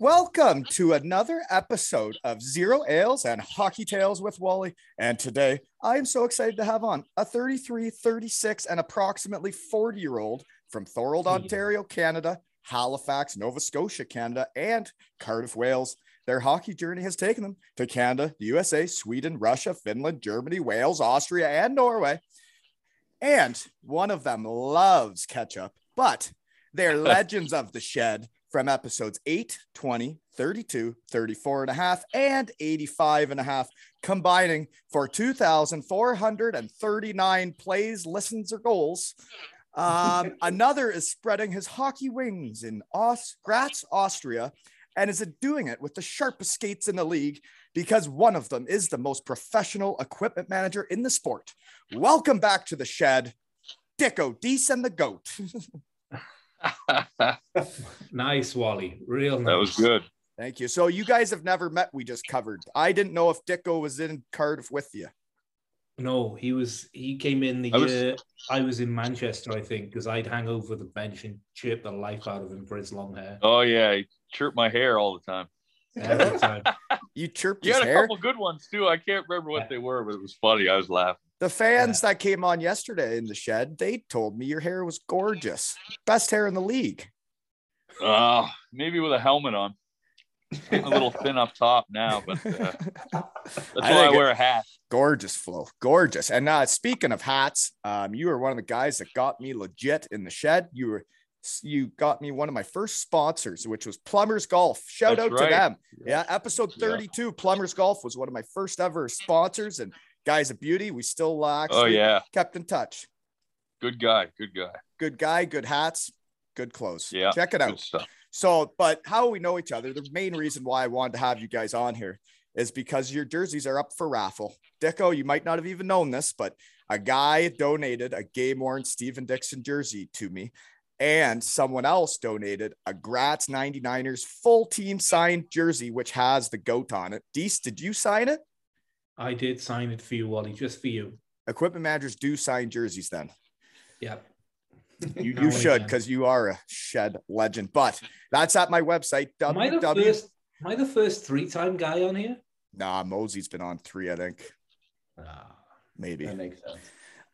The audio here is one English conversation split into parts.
Welcome to another episode of Zero Ales and Hockey Tales with Wally. And today I am so excited to have on a 33, 36, and approximately 40 year old from Thorold, hmm. Ontario, Canada, Halifax, Nova Scotia, Canada, and Cardiff, Wales. Their hockey journey has taken them to Canada, the USA, Sweden, Russia, Finland, Germany, Wales, Austria, and Norway. And one of them loves ketchup, but they're legends of the shed from episodes 8, 20, 32, 34 and a half, and 85 and a half, combining for 2,439 plays, listens, or goals. Um, another is spreading his hockey wings in Aus- Graz, Austria, and is doing it with the sharpest skates in the league because one of them is the most professional equipment manager in the sport. Welcome back to the shed, Dicko Deese and the Goat. nice, Wally. Real nice. That was good. Thank you. So you guys have never met. We just covered. I didn't know if Dicko was in Cardiff with you. No, he was. He came in the I was- I was in Manchester, I think, because I'd hang over the bench and chirp the life out of him for his long hair Oh yeah, he chirped my hair all the time. every time. You chirped You his had a hair. couple good ones too. I can't remember what they were, but it was funny. I was laughing. The fans that came on yesterday in the shed, they told me your hair was gorgeous, best hair in the league. Uh, maybe with a helmet on. A little thin up top now, but uh, that's why I, think it- wear a hat. gorgeous flow, gorgeous. And uh, speaking of hats, um, you were one of the guys that got me legit in the shed. You were you got me one of my first sponsors, which was Plumbers Golf. Shout That's out to them. Yeah, episode Yeah. 32, Plumbers Golf was one of my first ever sponsors. And guys of beauty, we still uh, actually Oh yeah, kept in touch. good guy, good guy. Good guy, good hats, good clothes. Yeah, check it out. So, but how we know each other, the main reason why I wanted to have you guys on here is because your jerseys are up for raffle. Dicko, you might not have even known this, but a guy donated a game worn Steven Dixon jersey to me, and someone else donated a Graz 99ers full team signed jersey, which has the goat on it. Deese, did you sign it? I did sign it for you, Wally, just for you. Equipment managers do sign jerseys then. Yeah. You, you should because you are a shed legend. But that's at my website, Am I the www. first? Am I the first three-time guy on here? Nah, Mosey's been on three, I think, Ah, maybe. that makes sense.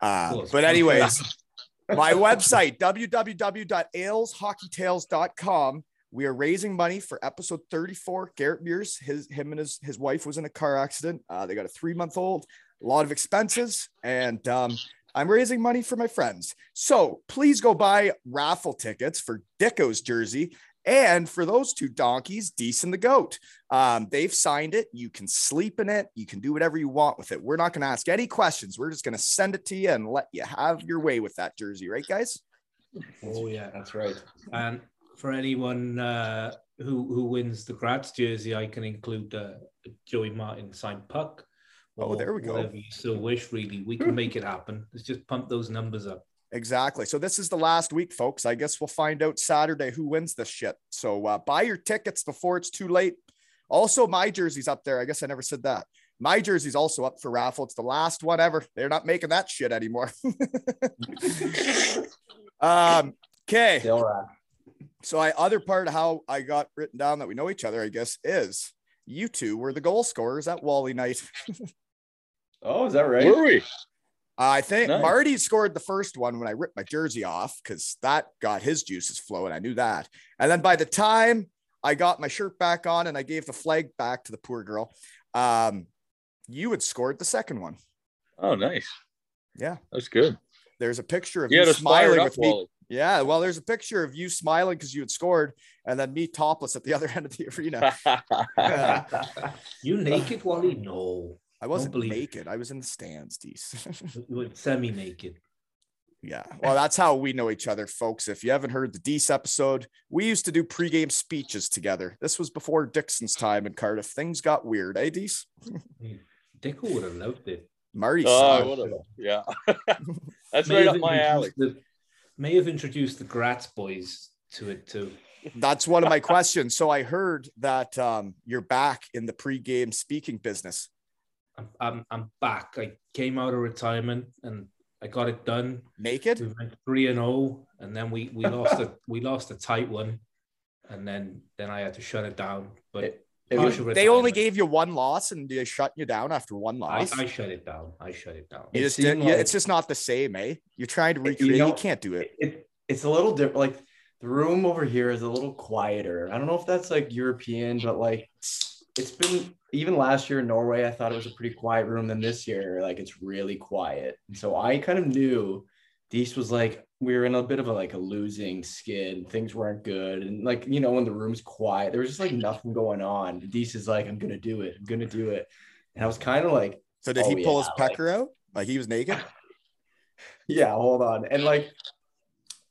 Uh, but anyways, my website www.aleshockeytales.com. We are raising money for episode 34. Garrett Mears, his him and his his wife was in a car accident. Uh, they got a three month old, a lot of expenses, and um, I'm raising money for my friends. So please go buy raffle tickets for Dicko's jersey. And for those two donkeys, Decent the Goat, um, they've signed it. You can sleep in it. You can do whatever you want with it. We're not going to ask any questions. We're just going to send it to you and let you have your way with that jersey, right, guys? Oh yeah. That's right. And for anyone uh, who who wins the Graz jersey, I can include uh, Joey Martin signed puck. Oh, there we go. Whatever you so wish, really, we can make it happen. Let's just pump those numbers up. Exactly. So this is the last week, folks. I guess we'll find out Saturday who wins this shit. So uh, buy your tickets before it's too late. Also, my jersey's up there. I guess I never said that. My jersey's also up for raffle. It's the last one ever. They're not making that shit anymore. um, okay. Still rock. So I other part of how I got written down that we know each other, I guess, is you two were the goal scorers at Wally night. Oh, is that right? Were we? I think Nice. Marty scored the first one when I ripped my jersey off because that got his juices flowing. I knew that. And then by the time I got my shirt back on and I gave the flag back to the poor girl, um, you had scored the second one. Oh, nice. Yeah. That's good. There's a picture of You you had us smiling up, with me. Wally. Yeah, well, there's a picture of you smiling because you had scored, and then me topless at the other end of the arena. Yeah. You naked, Wally? No. I wasn't believe it. naked. I was in the stands, Dees. You were semi-naked. yeah. Well, that's how we know each other, folks. If you haven't heard the Dees episode, we used to do pregame speeches together. This was before Dixon's time in Cardiff. Things got weird, eh, Dees? Dicko would have loved it. Marty Oh, it. yeah. That's May right up my alley. the- may have introduced the Graz boys to it too. That's one of my questions. So I heard that um, you're back in the pregame speaking business. I'm, I'm, I'm back. I came out of retirement and I got it done. Naked? We went three and zero, and then we we lost a we lost a tight one, and then then I had to shut it down. But It- it was- They only gave you one loss and they shut you down after one loss. I shut it down. I shut it down. you It just didn't, like- it's just not the same, eh? You're trying to You recreate, you, know, can't do it. it, it's a little different. Like the room over here is a little quieter. I don't know if that's like European, but like it's been even last year in Norway, I thought it was a pretty quiet room. Then this year, like it's really quiet. And so I kind of knew Dees was like we were in a bit of a like a losing skid. Things weren't good. And like, you know, when the room's quiet, there was just like nothing going on. Dees is like, I'm gonna do it, I'm gonna do it. And I was kind of like, So did Oh, he pull his yeah, like- pecker out? Like he was naked? yeah, hold on. And like,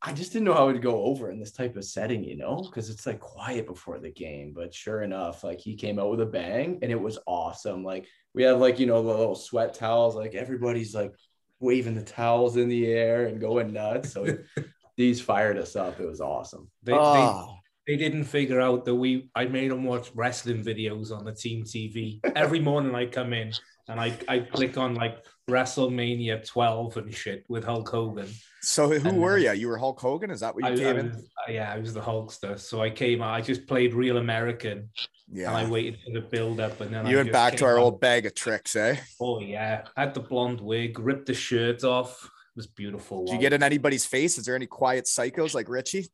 I just didn't know how it would go over in this type of setting, you know, because it's like quiet before the game. But sure enough, like he came out with a bang and it was awesome. Like we have like, you know, the little sweat towels, like everybody's like waving the towels in the air and going nuts. So these fired us up. It was awesome. They, they Oh, they didn't figure out that we I made them watch wrestling videos on the team TV every morning. I come in and I I click on like WrestleMania 12 and shit with Hulk Hogan. so who And, were you? You were Hulk Hogan? Is that what you I, I came in? was, uh, yeah, I was the Hulkster. So I came out. I just played real American, and I waited for the build up, and then You I went back to our old bag of tricks, eh? Oh yeah, had the blonde wig, ripped the shirt off. It was beautiful. Did you get in anybody's face? Is there any quiet psychos like Richie?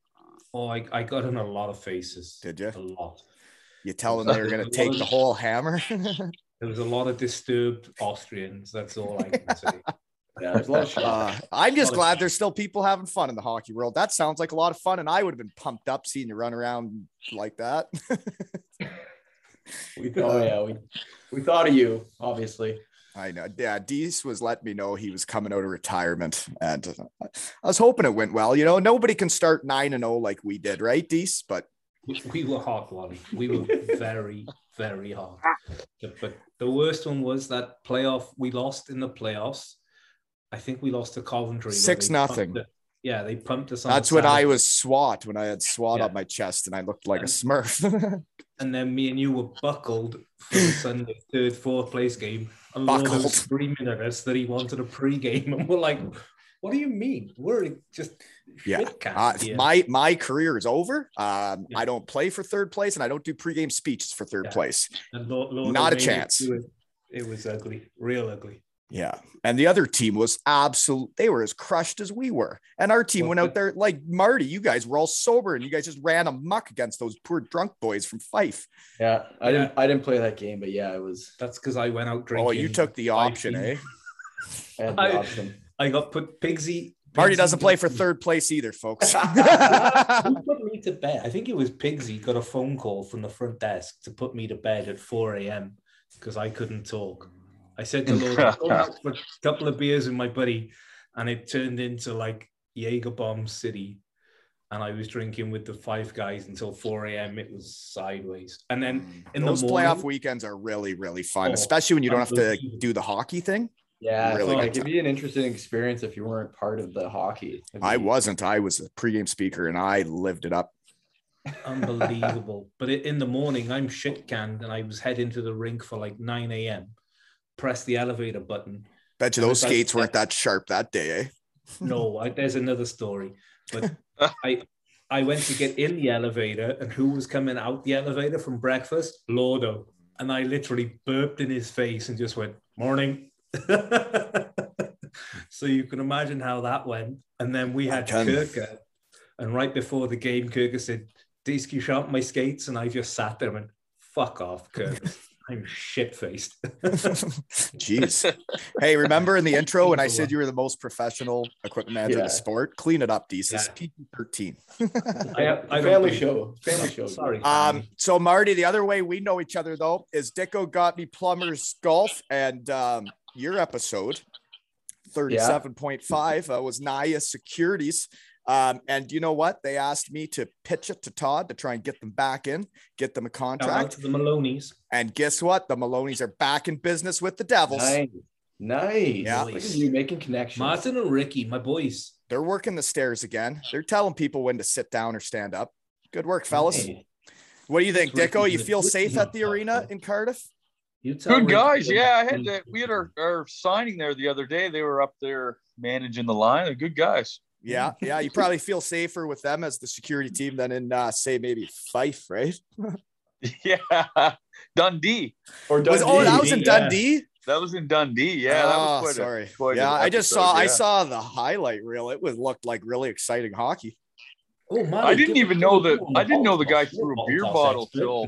Oh, I, I got in a lot of faces. Did you? A lot. You tell them they're going to take the whole hammer? There was a lot of disturbed Austrians. That's all I can say. Yeah, there's a lot of shots. Uh, I'm just glad there's still people having fun in the hockey world. That sounds like a lot of fun, and I would have been pumped up seeing you run around like that. We thought, oh, yeah, we, we thought of you, obviously. I know. Yeah, Dees was letting me know he was coming out of retirement, and uh, I was hoping it went well. You know, nobody can start nine and zero like we did, right, Dees? But We, we were hot, Wally. We were very, very hot. But, but the worst one was that playoff. We lost in the playoffs. I think we lost to Coventry. Six nothing. it- Yeah, they pumped us on. that's when I was SWAT when I had SWAT Yeah. on my chest and I looked like a Smurf. and then me and you were buckled for the Sunday third, fourth place game. And Lord Buckled. was screaming at us that he wanted a pre-game, and we're like, "What do you mean? We're just Yeah. Uh, my my career is over. Um, Yeah. I don't play for third place, and I don't do pregame speeches for third Yeah. place. And Lord- Lord not a chance. It. It was ugly, real ugly. Yeah. And the other team was absolute. They were as crushed as we were. And our team went out there like Marty. You guys were all sober and you guys just ran amok against those poor drunk boys from Fife. Yeah, I Yeah. didn't I didn't play that game, but yeah, it was That's because I went out drinking. Oh, you took the option, eh? I had the I- option. I got put Pigsy. Marty doesn't play for third place either, folks. Who put me to bed? I think it was Pigsy got a phone call from the front desk to put me to bed at 4 a.m. because I couldn't talk. I said to Lord, "I'm out for a couple of beers with my buddy, and it turned into like Jaeger Bomb City. And I was drinking with the five guys until 4 a.m. It was sideways. And then mm. in Those the playoff morning, weekends are really, really fun, Oh, especially when you don't have to do the hockey thing. Yeah, Really like, it'd be an interesting experience if you weren't part of the hockey. It'd I be- wasn't. I was a pregame speaker and I lived it up. unbelievable. but in the morning, I'm shit canned and I was heading to the rink for like 9 a.m. Press the elevator button. Bet you those it's skates weren't that sharp that day, eh? No, I, there's another story. But I I went to get in the elevator, and who was coming out the elevator from breakfast? Lordo. And I literally burped in his face and just went, morning. so you can imagine how that went. And then we had can. Kirka. And right before the game, Kirka said, Deesky sharp my skates. And I just sat there and went, fuck off, Kirk. I'm shit faced. Jeez. Hey, remember in the intro when I said you were the most professional equipment manager in the sport? Clean it up, Dees. It's Yeah. PG 13. I, I family show. Family show. Sorry. Um, so Marty, the other way we know each other though is Dicko got me plumbers golf and um your episode 37.5 uh, was Naya Securities. Um, and you know what? They asked me to pitch it to Todd to try and get them back in, get them a Shout out contract. to the Maloney's. And guess what? The Maloney's are back in business with the Devils. Nice. Nice. Yeah. Look at you making connections. Martin and Ricky, my boys. They're working the stairs again. They're telling people when to sit down or stand up. Good work, fellas. Hey. What do you think, That's Dicko? You feel safe at the arena in Cardiff? You tell Good guys. Yeah, I had to, we had our, our signing there the other day. They were up there managing the line. They're good guys. Yeah, yeah. You probably feel safer with them as the security team than in, uh, say, maybe Fife, right? Yeah. Dundee. Or Was, oh, that was in Yeah. Dundee. That was in Dundee. Yeah, that Oh, was quite sorry. A, quite yeah, an I just episode, saw. I saw the highlight reel. It was looked like really exciting hockey. Oh, man, I didn't even know that- I didn't know the guy threw a beer bottle expert. till-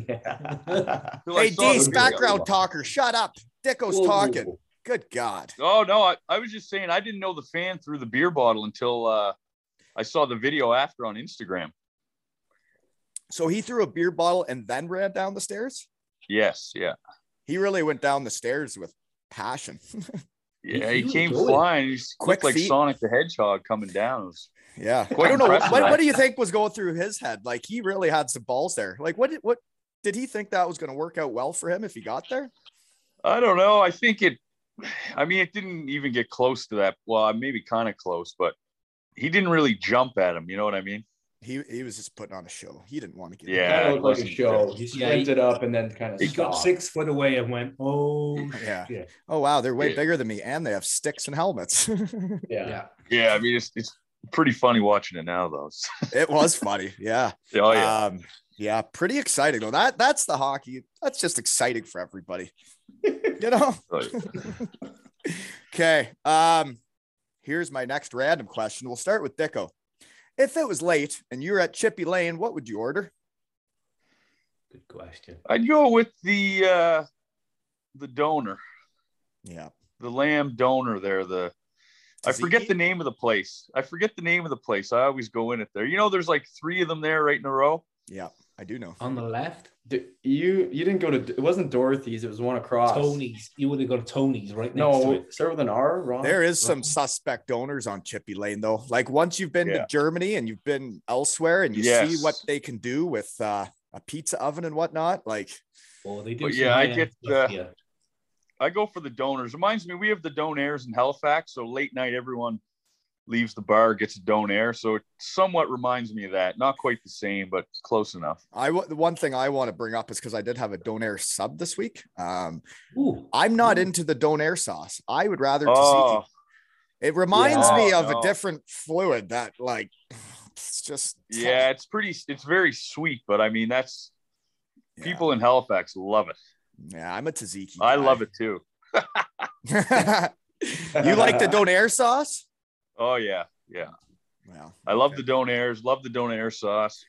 Till Hey, saw Dees, background talker, shut up. Dicko's Whoa. talking. Good God. Oh no, I, I was just saying I didn't know the fan threw the beer bottle until uh, I saw the video after on Instagram. So he threw a beer bottle and then ran down the stairs. Yes, yeah, He really went down the stairs with passion. yeah. He He, came good. flying. He Quick like feet. Sonic the Hedgehog coming down. It was- Yeah, Quite I don't know. What, what do you think was going through his head? Like he really had some balls there. Like what? Did, what did he think that was going to work out well for him if he got there? I don't know. I think it. I mean, it didn't even get close to that. Well, maybe kind of close, but he didn't really jump at him. You know what I mean? He he was just putting on a show. He didn't want to get. Yeah. It looked like a show. He Yeah, he- up and then kind of He got stopped. six foot away and went, oh, Yeah. shit. Oh wow, they're way Yeah. bigger than me, and they have sticks and helmets. Yeah. Yeah. Yeah. I mean, it's it's pretty funny watching it now, though. it was funny. Yeah. oh yeah. Um, yeah, pretty exciting though. That that's the hockey. That's just exciting for everybody. You know. Okay. Um, here's my next random question. We'll start with Dicko. If it was late and you were at Chippy Lane, what would you order? Good question. I'd go with the uh, the donor. Yeah. the lamb donor there the i forget Tzatziki? the name of the place i forget the name of the place i always go in it there you know there's like three of them there right in a row Yeah, I do know. On the left, D- You you didn't go to it wasn't Dorothy's, it was one across. Tony's. You would have to Tony's right next to No, it. start with an R, Ron. There is some suspect donors on Chippy Lane though. Like once you've been Yeah. to Germany and you've been elsewhere and you see what they can do with uh, a pizza oven and whatnot, like Oh, they do. Yeah, I get, stuff uh, i go for the donors reminds me we have the donaires in halifax so late night everyone leaves the bar gets a donaire so it somewhat reminds me of that not quite the same but close enough I the one thing I want to bring up is because I did have a donair sub this week. Um, Ooh, I'm not Ooh. into the donair sauce. I would rather tzatziki. oh It reminds Yeah. me of no. a different fluid that like it's just yeah it's pretty it's very sweet but i mean that's Yeah. people in halifax love it Yeah, I'm a tzatziki. i guy. love it too you like the donair sauce? Oh yeah yeah Yeah, I love okay. the donairs. love the donair sauce.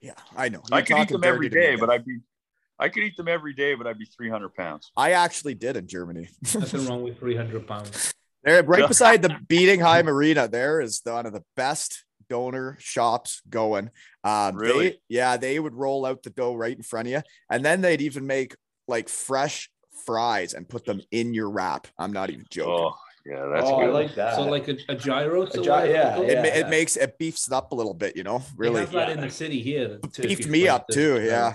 Yeah, I know. I You're could eat them every day, me but. I'd be I could eat them every day, but I'd be 300 pounds. I actually did in Germany. nothing wrong with 300 pounds. There, right beside the Bietigheim arena, there is the- one of the best donor shops going. Um, Really? They, yeah, they would roll out the dough right in front of you, and then they'd even make like fresh fries and put them in your wrap. I'm not even joking. Oh, yeah, that's oh, good. I like that. So like a, a gyro. A gy- yeah, It, yeah. it makes it beefs it up a little bit, you know. Really have that in the city here. the beefed me up the- too. the- Yeah.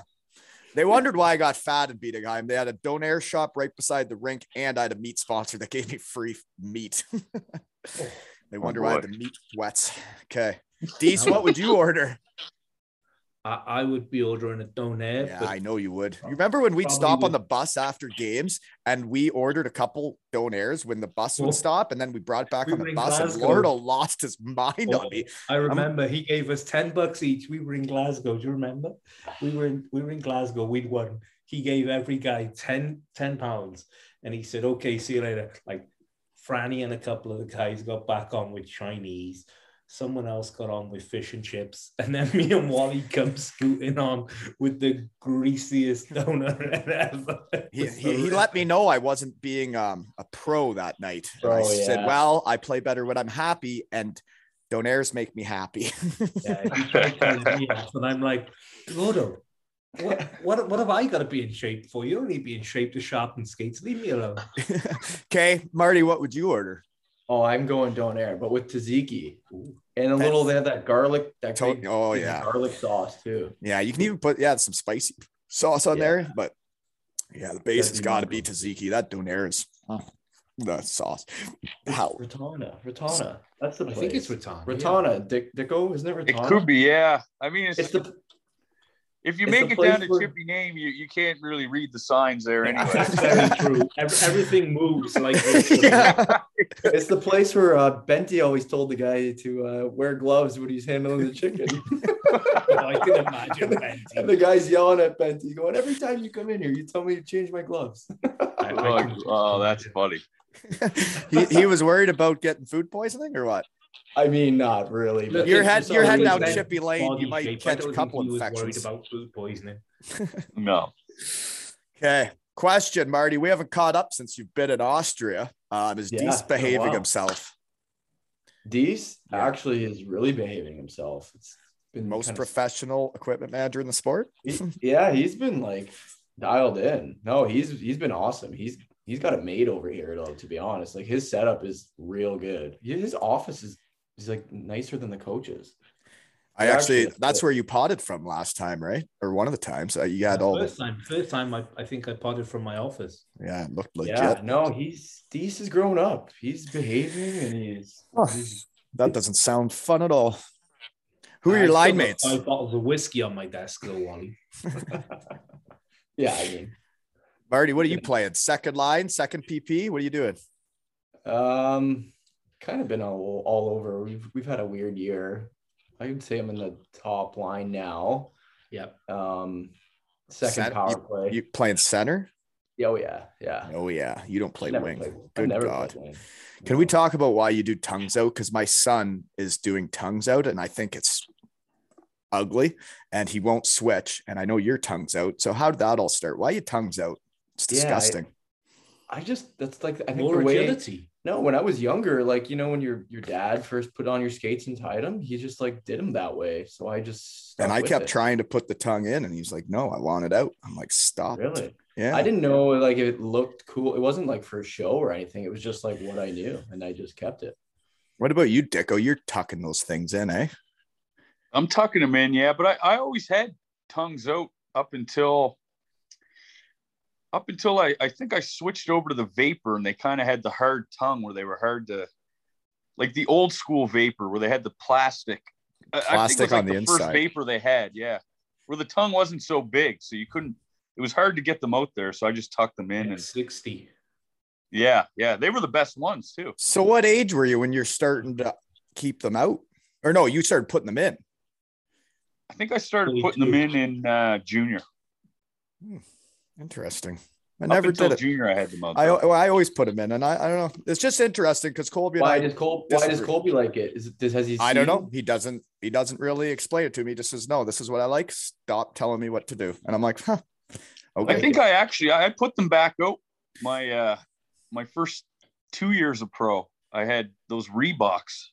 They wondered why I got fat in Bietigheim. They had a donair shop right beside the rink, and I had a meat sponsor that gave me free meat. they oh, wonder why I had the meat sweats. Okay. Dees, what would you order? I, I would be ordering a donair. Yeah, I know you would. You remember when we'd stop on the bus after games and we ordered a couple donairs when the bus would stop and then we brought back We on the bus and Glasgow. Lordo lost his mind Oh, on me. I um, remember he gave us 10 bucks each. We were in Glasgow. Do you remember? We were in we were in Glasgow. We'd won. He gave every guy 10, 10 pounds. And he said, okay, see you later. Like Franny and a couple of the guys got back on with Chinese. Someone else got on with fish and chips, and then me and Wally come scooting on with the greasiest donut ever. He, he, he let me know I wasn't being um, a pro that night. And I Oh, said, well, I play better when I'm happy, and donairs make me happy. Yeah, he tried to tell me and I'm like, Gordo, what, what, what have I got to be in shape for? You don't need to be in shape to sharpen skates. Leave me alone. okay, Marty, what would you order? Oh, I'm going donair, but with tzatziki and a little. They have that garlic. That To- big oh, yeah. garlic sauce too. Yeah, you can even put yeah some spicy sauce on Yeah. there, but yeah, the base That'd has got to be tzatziki. That donair is the sauce. How? Ratana, Ratana. That's the I think it's Ratana. yeah. Ratana. Dick, Dicko, isn't it It could be, yeah. I mean, it's, It's the if you it's make it down place to where- Chippy name, you, you can't really read the signs there anyway. That's very true. Ev- everything moves like yeah. it's the place where uh, Benty always told the guy to uh, wear gloves when he's handling the chicken. I can imagine and the Benty. guy's yelling at Benty, going, "Every time you come in here, you tell me to change my gloves." I- I oh, oh, that's funny. he, he was worried about getting food poisoning or what? I mean, not really. But You're head- you're heading down bad Chippy Lane, you might shape, catch a don't couple think he worried infections. about food poisoning. No. Okay. Question, Marty. We haven't caught up since you've been in Austria. Um, is Yeah, Dees it's been a behaving himself? Dees Yeah. actually is really behaving himself. It's been Most kind of- professional equipment manager in the sport. he- yeah, he's been like dialed in. No, he's he's been awesome. He's he's got a made over here though. To be honest, like his setup is real good. His office is is like nicer than the coaches. I Yeah, actually, actually, that's where you potted from last time, right? Or one of the times uh, you had all first the, time, first time I, I think I potted from my office. yeah, it looked legit. Yeah, no, he's Dees is grown up. He's behaving and he's, Huh. he's That doesn't sound fun at all. Who are I your line mates? Five bottles of whiskey on my desk, though, Wally. yeah. I mean, Marty, what are you playing? Second line, second PP? What are you doing? Um, kind of been all, all over. We've we've had a weird year. I would say I'm in the top line now. Yep. Um, second Cent- power play. You playing center? oh yeah, yeah. Oh yeah, you don't play Never wing. played- Good never God. wing. Can we talk about why you do tongues out? Because my son is doing tongues out, and I think it's ugly, and he won't switch. And I know your tongues out. So how did that all start? Why you tongues out? It's Yeah, I- disgusting. I just that's like I think More the way. agility. No, when I was younger, like you know, when your your dad first put on your skates and tied them, he just like did them that way. So I just and I kept it. trying to put the tongue in, and he's like, "No, I want it out." I'm like, "Stop!" it." Really, Yeah. I didn't know like if it looked cool. It wasn't like for a show or anything. It was just like what I knew, and I just kept it. What about you, Dicko? You're tucking those things in, eh? I'm tucking them in, yeah, but I, I always had tongues out up until up until I, I think I switched over to the vapor and they kind of had the hard tongue where they were hard to like the old school vapor where they had the plastic I- I think Plastic was like on the first inside. vapor they had, yeah. Where the tongue wasn't so big, so you couldn't it was hard to get them out there, so I just tucked them in and 60. yeah, yeah, they were the best ones too. So, what age were you when you're starting to keep them out? Or no, you started putting them in. I think I started Really putting them in in uh, junior. Interesting. I Up never until did it. junior, I had the out. I, well, I always put them in, and I, I don't know. It's just interesting because Colby and Why I, does Col- Why does disagree. Colby like it? Is it has he? I don't know. He doesn't. He doesn't really explain it to me. He just says, "No, this is what I like. Stop telling me what to do." And I'm like, "Huh, okay." I think I actually I I put them back out. My uh my first two years of pro, I had those Reeboks,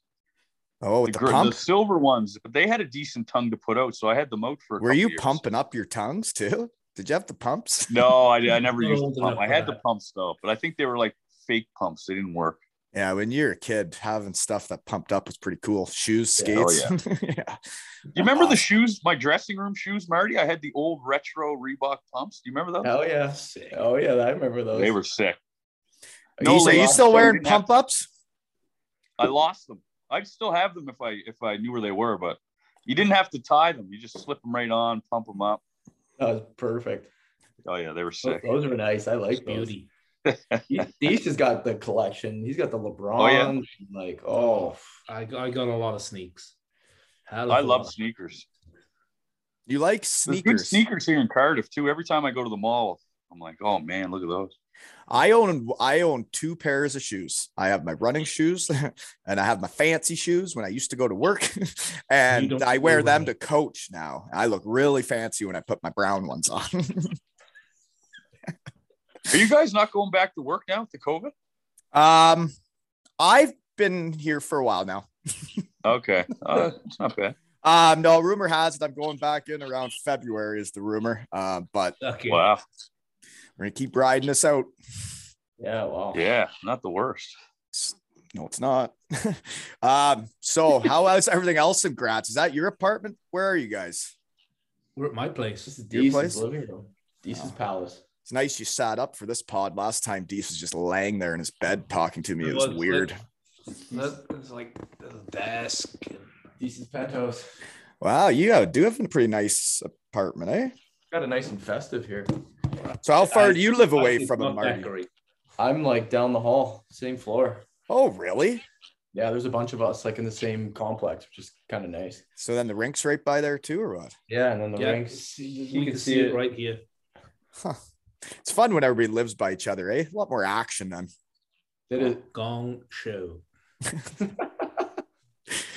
oh, with the, gr- pump. the silver ones, but they had a decent tongue to put out, so I had them out for. A Were you years. pumping up your tongues too? Did you have the pumps? No, I, I never used old the pump. I had the pumps though, but I think they were like fake pumps. They didn't work. Yeah, when you're a kid, having stuff that pumped up was pretty cool. Shoes, Yeah, oh, skates. Yeah. You remember oh. the shoes, my dressing room shoes, Marty? I had the old retro Reebok pumps. Do you remember those? Oh yeah! Oh yeah, I remember those. They were sick. Are No, you, so they you still wearing pump ups? I lost them. I'd still have them if I if I knew where they were, but you didn't have to tie them. You just slip them right on, pump them up. That was perfect. Oh yeah, they were Those, sick. those were nice. I like those. Beauty. He, he's just got the collection. He's got the LeBron. Oh, yeah. Like oh, I, I got a lot of sneaks. Hell I love sneakers. You like There's good sneakers? sneakers here in Cardiff too. Every time I go to the mall, I'm like, oh man, look at those. I own I own two pairs of shoes. I have my running shoes and I have my fancy shoes when I used to go to work. and I wear them running. to coach now. I look really fancy when I put my brown ones on. Are you guys not going back to work now with the COVID? um I've been here for a while now. Okay, uh, it's not bad. Um no rumor has it I'm going back in around February is the rumor. Uh, but Okay. Wow. We're gonna keep riding this out. Yeah, wow. Yeah, not the worst. No, it's not. um, so how is everything else in Graz? Is that your apartment? Where are you guys? We're at my place. This is Your place? Deese's living room. Deese's Oh. palace. It's nice you sat up for this pod. Last time Dees was just laying there in his bed talking to me. It was Well, weird. It's like a desk. and- Deese's penthouse. Wow, you do have a pretty nice apartment, eh? Got a nice and festive here. So how far do you live I away from it, not Marty? decorate. I'm like down the hall, same floor. Oh, really? Yeah, there's a bunch of us like in the same complex, which is kind of nice. So then the rink's right by there too, or what? Yeah, and then the Yeah, rinks. you, you can can see see it it. right here. Huh. It's fun when everybody lives by each other, eh? A lot more action then. It is Gong show.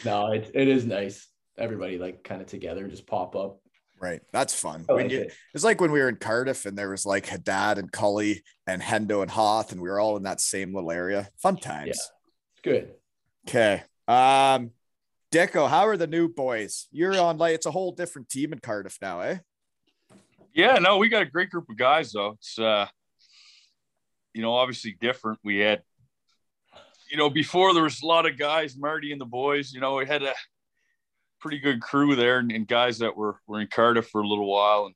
no, it, it is nice. Everybody like kind of together, just pop up. Right. That's fun. I When you, it. it's like when we were in Cardiff and there was like Haddad and Cully and Hendo and Hoth, and we were all in that same little area. Fun times. It's good. Okay. Um, Deco, how are the new boys? You're on like it's a whole different team in Cardiff now, eh? Yeah, no, we got a great group of guys though. It's uh you know, obviously different. We had you know, before there was a lot of guys, Marty and the boys, you know, we had a pretty good crew there and, and guys that were were in Cardiff for a little while and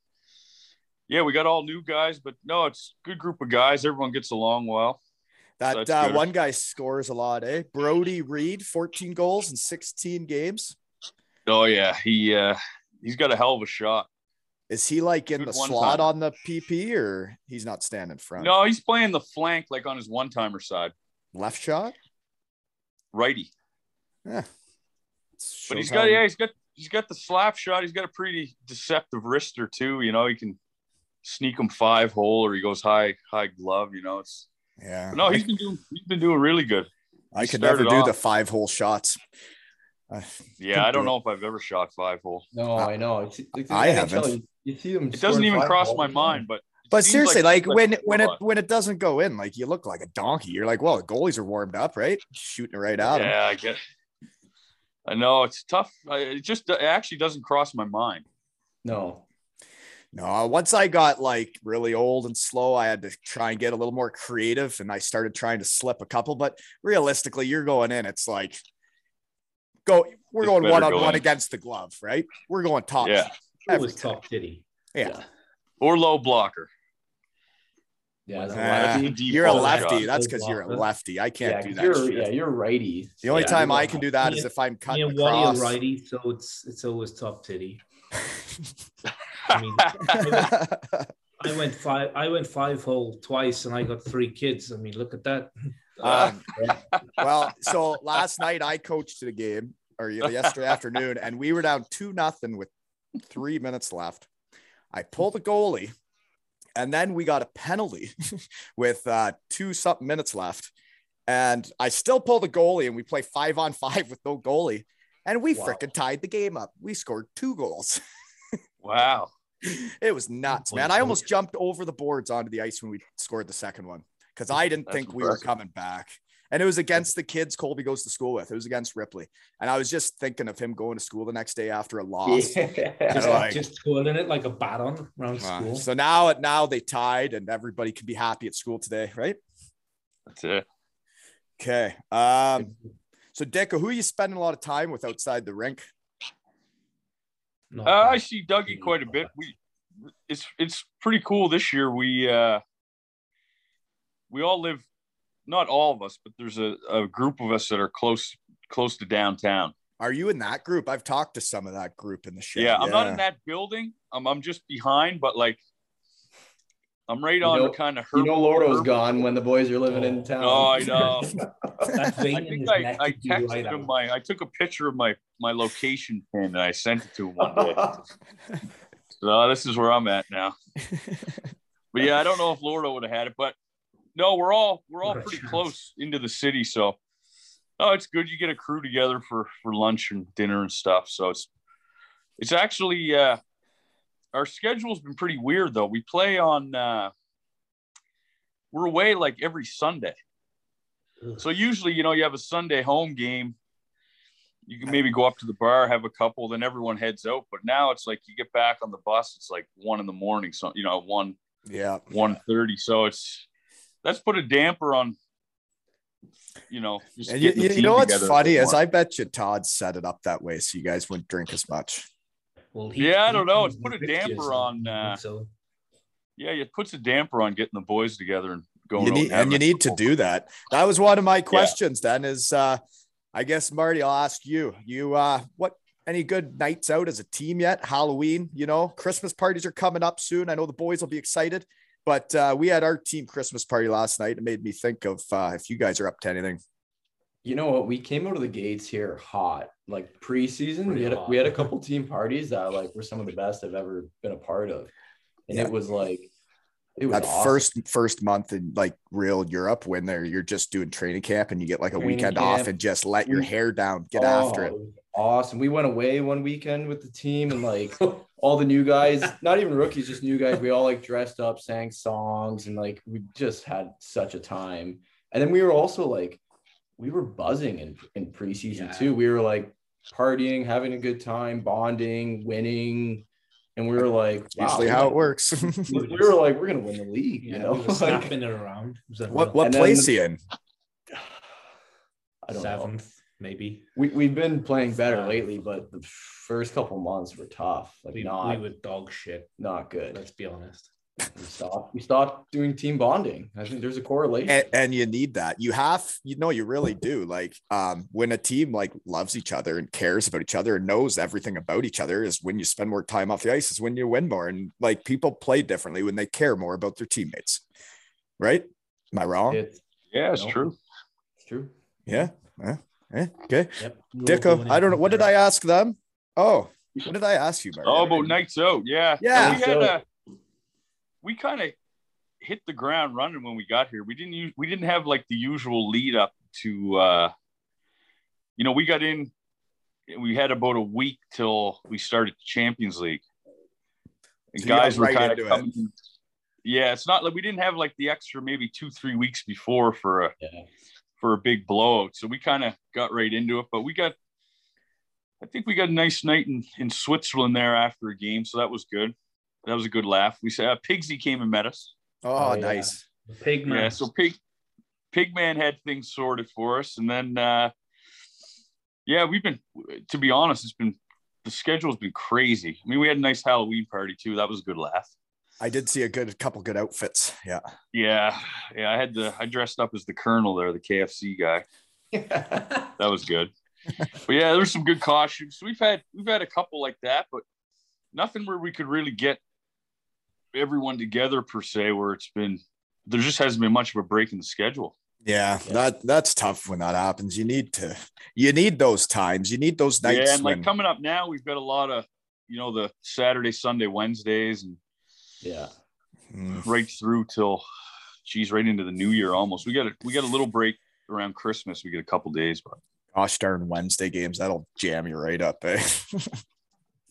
yeah, we got all new guys, but no, it's a good group of guys. Everyone gets along well. That That's uh, one guy scores a lot, eh? Brodie Reid, 14 goals in 16 games. Oh yeah, he uh he's got a hell of a shot. Is he like in Good the slot time. on the PP or he's not standing front? No, he's playing the flank like on his one timer side. Left shot? Righty. Yeah. But he's got yeah, he's got he's got the slap shot. He's got a pretty deceptive wrister too. You know, he can sneak him five hole or he goes high high glove. You know, it's yeah. but no, he's been doing he's been doing really good. I he could never do off- the five hole shots. Uh, Yeah, I don't do know if I've ever shot five hole. No, Uh, I know. It's, like, I the haven't. NHL, You, you see them. It doesn't even cross all my mind, but but seriously, like, like when it's when it fun. when it doesn't go in, like you look like a donkey. You're like, well, the goalies are warmed up, right? Shooting it right at him. yeah, I get. I know it's tough. I, it just it actually doesn't cross my mind. No. No, uh, once I got like really old and slow, I had to try and get a little more creative and I started trying to slip a couple. But realistically, you're going in, it's like go, we're It's going better one on go one in. against the glove, right? We're going top. Yeah. every Always top titty. Yeah. Or low blocker. Yeah, as a Ah, you're a lefty. shot. That's because you're a lefty. I can't Yeah, do 'cause that. you're, shit. yeah, you're righty. The only Yeah, time I can do that is Yeah. if I'm Me cutting and Wally are righty, so it's it's always top titty. I mean, I went five. I went five hole twice, and I got three kids. I mean, look at that. Um, well, so last night I coached the game, or yesterday afternoon, and we were down two nothing with three minutes left. I pulled the goalie, and then we got a penalty with uh, two something minutes left, and I still pull the goalie, and we play five on five with no goalie, and we Wow. frickin' tied the game up. We scored two goals. Wow. It was nuts, man. I almost jumped over the boards onto the ice when we scored the second one because I didn't That's think we were coming back. And it was against the kids Colby goes to school with. It was against Ripley. And I was just thinking of him going to school the next day after a loss. Just, Yeah, like- just twirling it like a baton around Uh, school. so now, now they tied, and everybody can be happy at school today, right? That's it. Okay. Um, so Deco, who are you spending a lot of time with outside the rink? Uh, I see Dougie quite a bit. We it's it's pretty cool this year. We uh we all live not all of us, but there's a, a group of us that are close close to downtown. Are you in that group? I've talked to some of that group in the show. Yeah, I'm not in that building. I'm I'm just behind, but like I'm right You on know- kind of You know Lordo's gone when the boys are living in Oh. town. Oh, I know. I think I, I texted right him out. my I took a picture of my my location pin and I sent it to him one day. so this is where I'm at now. But yeah, I don't know if Florida would have had it, but no, we're all we're all pretty chance. close into the city, so oh, it's good. You get a crew together for for lunch and dinner and stuff. So it's it's actually uh, our schedule's been pretty weird though. We play on uh, we're away like every Sunday. Ugh. So usually, you know, you have a Sunday home game. You can maybe go up to the bar, have a couple, then everyone heads out. But now it's like you get back on the bus, it's like one in the morning. So you know, one Yeah. one thirty. So it's that's put a damper on. You know, just And you, the you team know what's funny bit is. I bet you Todd set it up that way so you guys wouldn't drink as much. Well, Yeah, I don't know. It's put a damper on, uh, so yeah, it puts a damper on getting the boys together and going. You need, and you need to do that. That was one of my questions. Then is uh, I guess Marty, I'll ask you. You uh, what? Any good nights out as a team yet? Halloween, you know, Christmas parties are coming up soon. I know the boys will be excited, but uh, we had our team Christmas party last night. It made me think of uh, if you guys are up to anything. You know what? We came out of the gates here hot, like preseason. Pretty We had hot. we had a couple team parties that like were some of the best I've ever been a part of, and Yeah. it was like it was That awesome. first first month in like real Europe when they're you're just doing training camp and you get like a Training weekend off and just let your hair down, get oh, after Oh, it. Awesome. We went away one weekend with the team and like all the new guys, not even rookies, just new guys. We all like dressed up, sang songs, and like we just had such a time. And then we were also like, we were buzzing in, in preseason Yeah. too. We were like partying, having a good time, bonding, winning. And we were like, wow, Usually how it works. We we were like, we're gonna win the league, yeah, you know. we were Like, snapping it around. It was what what And then place the- in? I don't know. seventh maybe. We we've been playing better Five. lately, but the first couple months were tough. Like We, not we were dog shit. not good. Let's be honest. We stopped. We stopped doing team bonding. I think there's a correlation. and, and you need that you have you know you really do like um when a team like loves each other and cares about each other and knows everything about each other is when you spend more time off the ice is when you win more and like people play differently when they care more about their teammates right am i wrong it's, Yeah, it's No. true. it's true. yeah Eh, eh, okay Yep. dicko i don't know what did i ask them oh what did i ask you Marty? Oh, about nights out. Yeah. Yeah. We had Nights a, we kind of hit the ground running when we got here. We didn't use, we didn't have like the usual lead up to, uh, you know, we got in, we had about a week till we started the Champions League. And So guys were right kind of into it. coming. Yeah, it's not like we didn't have like the extra maybe two, three weeks before for a Yeah. for a big blowout. So we kind of got right into it. But we got I think we got a nice night in, in Switzerland there after a game, so that was good. That was a good laugh. We said uh, Pigsy came and met us. oh, Oh, nice The pig man. Yeah, so Pig Pigman had things sorted for us, and then uh, yeah, we've been to be honest, it's been the schedule's been crazy. I mean, we had a nice Halloween party too. That was a good laugh. i did see a good couple good outfits yeah Yeah, yeah. I had the I dressed up as the Colonel there, the KFC guy. That was good. but yeah, there's some good costumes. We've had we've had a couple like that, but nothing where we could really get everyone together per se. Where it's been there just hasn't been much of a break in the schedule. yeah, Yeah. that that's tough when that happens you need to you need those times you need those nights yeah, and like when coming up now, we've got a lot of you know the Saturday, Sunday, Wednesdays, and yeah. Mm. right through till geez, right into the new year almost. We got a we got a little break around Christmas. We get a couple days, but gosh darn Wednesday games, that'll jam you right up, eh?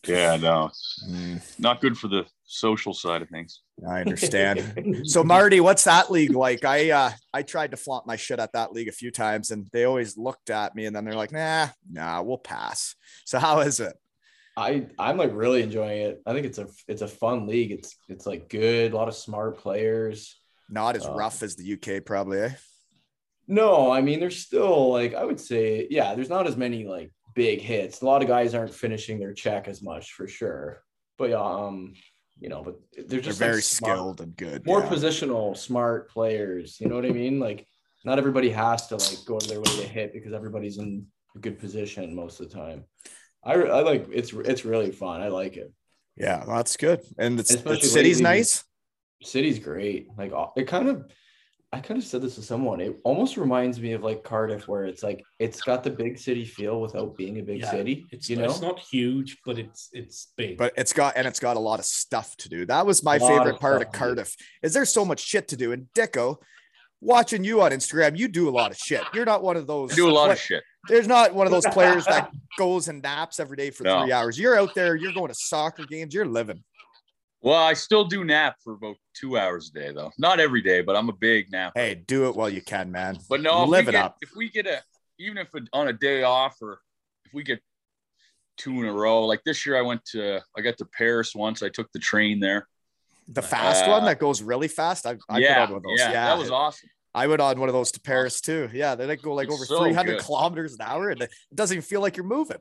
yeah, no, Mm, not good for the social side of things. I understand. so Marty, what's that league like? I uh I tried to flaunt my shit at that league a few times and they always looked at me and then they're like, nah, nah, we'll pass. So how is it? I I'm like really enjoying it. I think it's a it's a fun league. It's it's like good, a lot of smart players. Not as Uh, rough as the UK, probably, eh? No, I mean there's still like I would say, yeah, there's not as many like big hits. A lot of guys aren't finishing their check as much for sure. But yeah, um, you know, but they're They're just like, very smart- skilled and good. more yeah. positional, smart players. You know what I mean? Like not everybody has to like go to their way to hit because everybody's in a good position most of the time. I, I like it's it's really fun. I like it. Yeah, that's good. And it's, the city's lately, nice. City's great. Like it kind of I kind of said this to someone. It almost reminds me of like Cardiff, where it's like it's got the big city feel without being a big Yeah, city. It's you know, it's not huge, but it's it's big. but it's got and it's got a lot of stuff to do. That was my favorite of part stuff of. Cardiff. Is there's so much shit to do. And Dicko, watching you on Instagram, you do a lot of shit. You're not one of those. I do a lot play- of shit. There's not one of those players that goes and naps every day for No. three hours. You're out there. You're going to soccer games. You're living. Well, I still do nap for about two hours a day, though. Not every day, but I'm a big nap. Hey, do it while you can, man. But no, if live we it get, up. If we get a, even if it, on a day off, or if we get two in a row, like this year, I went to, I got to Paris once. I took the train there. The fast Uh, one that goes really fast. I, I yeah, put on one of those. yeah, Yeah, that was awesome. I went on one of those to Paris too. Yeah, they like go like over so 300 good. kilometers an hour, and it doesn't even feel like you're moving.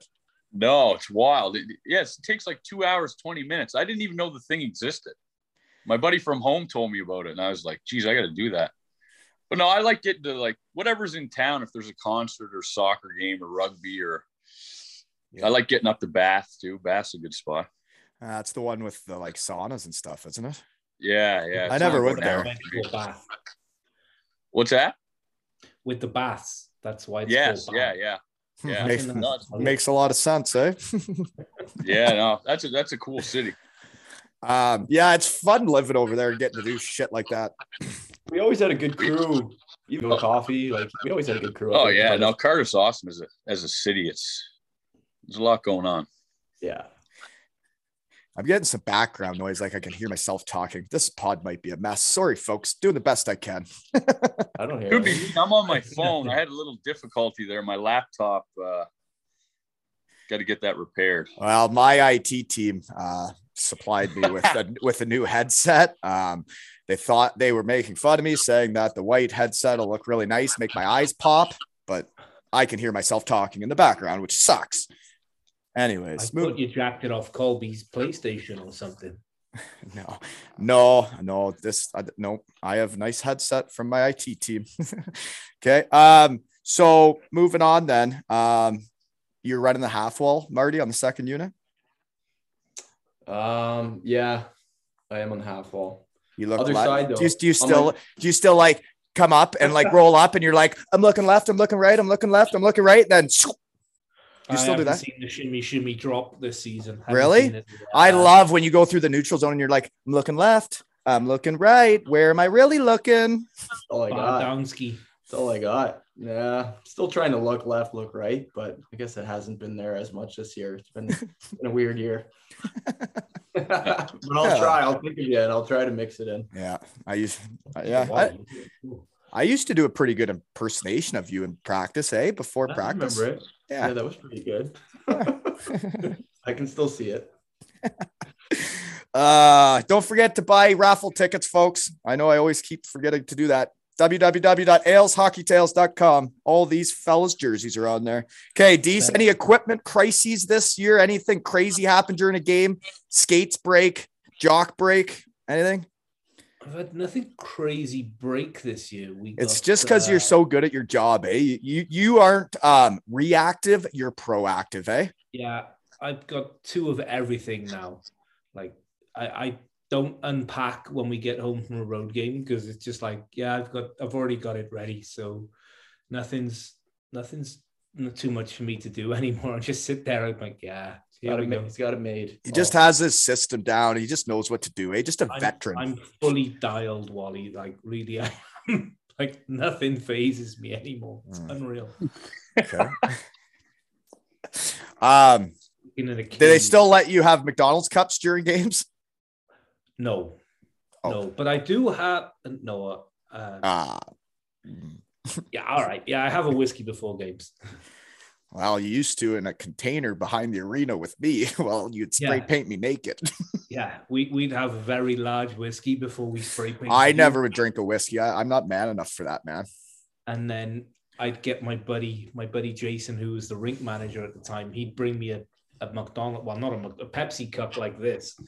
No, it's wild. It, yes, it takes like two hours, 20 minutes. I didn't even know the thing existed. My buddy from home told me about it, and I was like, geez, I got to do that. But no, I like getting to like whatever's in town. If there's a concert or soccer game or rugby, or Yeah. I like getting up to Bath too. Bath's a good spot. Uh, That's the one with the like saunas and stuff, isn't it? Yeah, yeah. I never went there. hour. Meant to go bath What's that? with the baths. That's why it's Yes, called yeah, yeah, Yeah. makes, Nothing else. makes a lot of sense, eh? yeah. No, that's a that's a cool city. um, yeah, it's fun living over there and getting to do shit like that. we always had a good crew. Even with coffee, like we always had a good crew. Oh yeah, Cardiff. no, Cardiff's awesome as a as a city. It's there's a lot going on. yeah. I'm getting some background noise, like I can hear myself talking. This pod might be a mess. Sorry, folks. Doing the best I can. I don't hear. Could be. I'm on my phone. I had a little difficulty there. My laptop. Uh, Got to get that repaired. Well, my IT team uh, supplied me with a, with a new headset. Um, they thought they were making fun of me, saying that the white headset will look really nice, make my eyes pop, but I can hear myself talking in the background, which sucks. I Anyways, thought you jacked it off Colby's PlayStation or something. No, no, no. This I, no. I have nice headset from my IT team. okay. Um. So moving on, then. Um, you're running the half wall, Marty, on the second unit. Um. Yeah, I am on the half wall. You look Other left. side, do you, do you still like- do you still like come up and like roll up and you're like I'm looking left, I'm looking right, I'm looking left, I'm looking right. and Then you I still do haven't that? Seen the shimmy shimmy drop this season. Haven't Really? I love when you go through the neutral zone and you're like I'm looking left, I'm looking right. Where am I really looking? That's all I got. Bardowski. That's all I got. Yeah, still trying to look left, look right, but I guess it hasn't been there as much this year. It's been, been a weird year. but I'll Yeah. try. I'll think of you and I'll try to mix it in. Yeah, I used yeah. I, I used to do a pretty good impersonation of you in practice, eh? Before I practice. remember it. Yeah. Yeah. that was pretty good. I can still see it. Uh, don't forget to buy raffle tickets, folks. I know I always keep forgetting to do that. www.aleshockeytales.com. All these fellas' jerseys are on there. Okay, Dees, any equipment crises this year? Anything crazy happened during a game? Skates break, jock break, anything? I've had nothing crazy break this year. We It's got, just because uh, you're so good at your job, eh? You you, aren't um reactive, you're proactive, eh? Yeah, I've got two of everything now. Like I, I don't unpack when we get home from a road game because it's just like, yeah, I've got I've already got it ready. So nothing's nothing's not too much for me to do anymore. I just sit there. I'm like, yeah, here got, we it, go. he's got it made. He just has his system down. He just knows what to do, eh? Just a I'm, veteran. I'm fully dialed, Wally. Like really, I am. like nothing phases me anymore. It's Mm. unreal. Okay. um, In do they still let you have McDonald's cups during games? No, Oh. no. But I do have no. Uh, Ah, yeah, all right. Yeah, I have a whiskey before games. well, you used to in a container behind the arena with me. Well, you'd spray Yeah. paint me naked. Yeah, we, we'd have a very large whiskey before we spray paint. I you. never would drink a whiskey. I, I'm not man enough for that, man. And then I'd get my buddy, my buddy Jason, who was the rink manager at the time. He'd bring me a, a McDonald, well, not a, a Pepsi cup like this,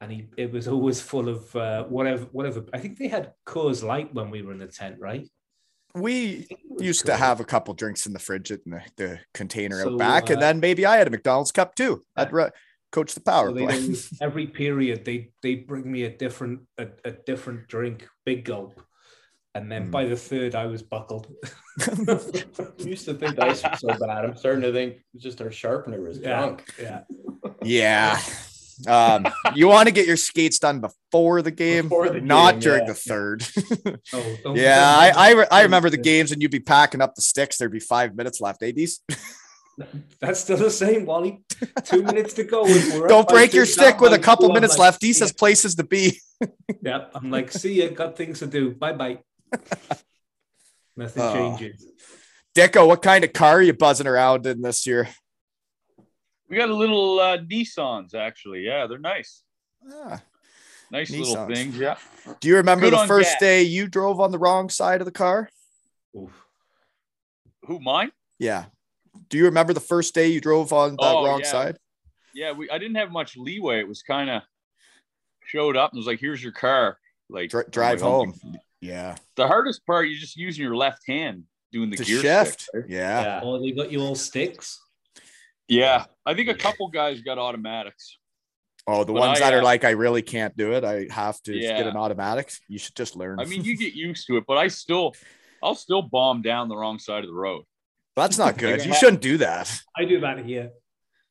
and he it was always full of uh, whatever, whatever. I think they had Coors Light when we were in the tent, right? We used to have a couple drinks in the fridge in the, the container So, out back, and uh, then maybe I had a McDonald's cup too. I'd ru- coach the power So play. every period they they bring me a different a, a different drink, big gulp, And then Mm. by the third, I was buckled. I used to think dice was so bad. I'm starting to think just our sharpener was yeah, drunk. yeah. Yeah. Um, you want to get your skates done before the game, Before the not game, during yeah. the third. Oh, yeah, I I, re- I remember the games and you'd be packing up the sticks. There'd be five minutes left. ADs, That's still the same, Wally. Two minutes to go. and we're up don't break your stick with a couple. Minutes like, left. He says places to be. yep. I'm like, see ya, got things to do. Bye bye. Nothing Oh. changes. Dicko, what kind of car are you buzzing around in this year? We got a little uh, Nissans actually. Yeah, they're nice. Ah, Nice little things. Yeah. do you remember Good the first gas. day you drove on the wrong side of the car? Oof. Who mine? Yeah. Do you remember the first day you drove on that Oh, wrong yeah. side? Yeah, we I didn't have much leeway. It was kind of showed up and was like, "Here's your car." Like Dri- drive like, oh home. my- Yeah. The hardest part, you're just using your left hand doing the To gear shift. stick, right? Yeah. Yeah. Oh, they got you all sticks. Yeah, I think a couple guys got automatics. Oh, the But ones I, that are uh, like, I really can't do it. I have to get an automatic. You should just learn. I mean, you get used to it, but I still, I'll still bomb down the wrong side of the road. That's not good. You shouldn't do that. I do that here.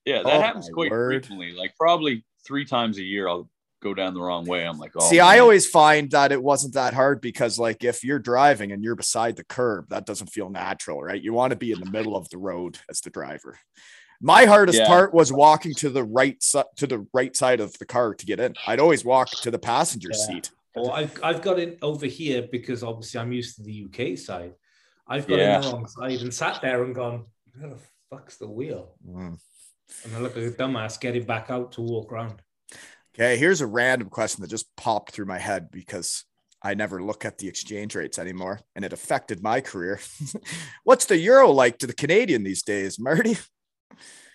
Yeah, that Oh, happens quite word. frequently. Like probably three times a year, I'll go down the wrong way. I'm like, oh, See, I always find that it wasn't that hard because, like, if you're driving and you're beside the curb, that doesn't feel natural, right? You want to be in the middle of the road as the driver. My hardest Yeah. part was walking to the right side to the right side of the car to get in. I'd always walk to the passenger Yeah. seat. Well, I've, I've got it over here because obviously I'm used to the UK side. I've got Yeah. in the wrong side and sat there and gone, where the fuck's the wheel? Mm. And I look like a dumbass getting back out to walk around. Okay, here's a random question that just popped through my head because I never look at the exchange rates anymore and it affected my career. What's the euro like to the Canadian these days, Marty?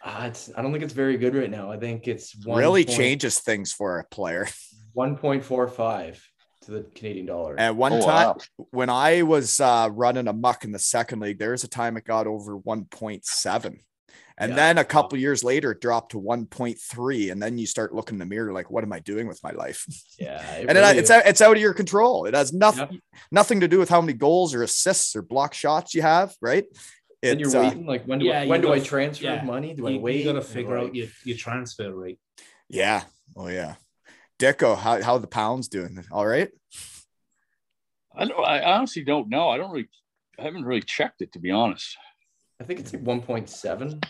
It's, I don't think it's very good right now. I think it's one really point- changes things for a player. 1.45 to the Canadian dollar. At one Oh, time, wow. when I was uh, running a muck in the second league, there was a time it got over 1.7. And Yeah. then a couple years later, it dropped to 1.3. And then you start looking in the mirror like, what am I doing with my life? yeah, it and it, it's out, it's out of your control. It has nothing nothing to do with how many goals or assists or block shots you have, right? And you're uh, waiting like when do Yeah, I, when do I gotta- transfer yeah, money? Do I wait? You, wait? got to figure like, out your, your transfer rate. yeah. Oh, yeah. Dicko, how, how the pounds doing? All right. I don't. I honestly don't know. I don't really. I haven't really checked it to be honest. I think it's like 1.7.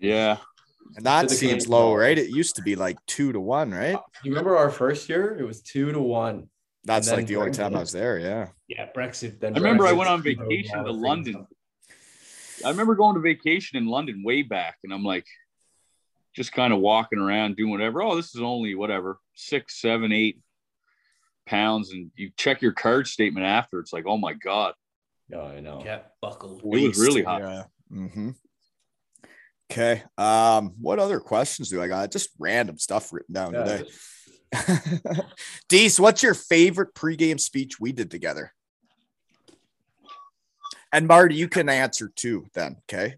Yeah. And that seems Canadian low, dollar. right? It used to be like two to one, right? You remember our first year? It was two to one. That's like the only time I was there. Yeah. Yeah, Brexit. Then I remember I went on vacation to of things London. Up. I remember going to vacation in London way back, and I'm like, just kind of walking around doing whatever. Oh, this is only whatever six, seven, eight pounds, and you check your card statement after. It's like, oh my god, No, I know. Yeah, buckled. it was really hot. Yeah. Mm-hmm. Okay. Um, what other questions do I got? Just random stuff written down Yeah, today. Dees, what's your favorite pregame speech we did together? And Marty, you can answer too, then, okay?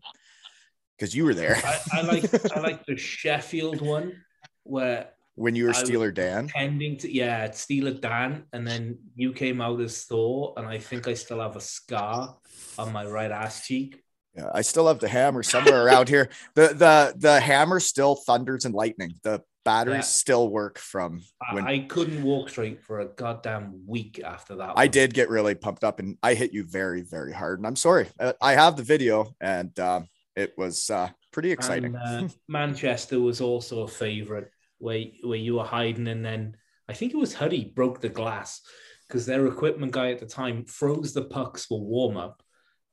Because you were there I, I like I like the Sheffield one where when you were I Steeler Dan. pretending to yeah Steeler Dan, and then you came out as Thor, and I think I still have a scar on my right ass cheek. Yeah, I still have the hammer somewhere around here. The the the hammer still thunders and lightning. The batteries Yeah. still work from I, when I couldn't walk straight for a goddamn week after that. I did get really pumped up and I hit you very, very hard. And I'm sorry. Uh, I have the video and um, it was uh, pretty exciting. And, uh, Manchester was also a favorite where where you were hiding, and then I think it was Huddy broke the glass because their equipment guy at the time froze the pucks for warm up.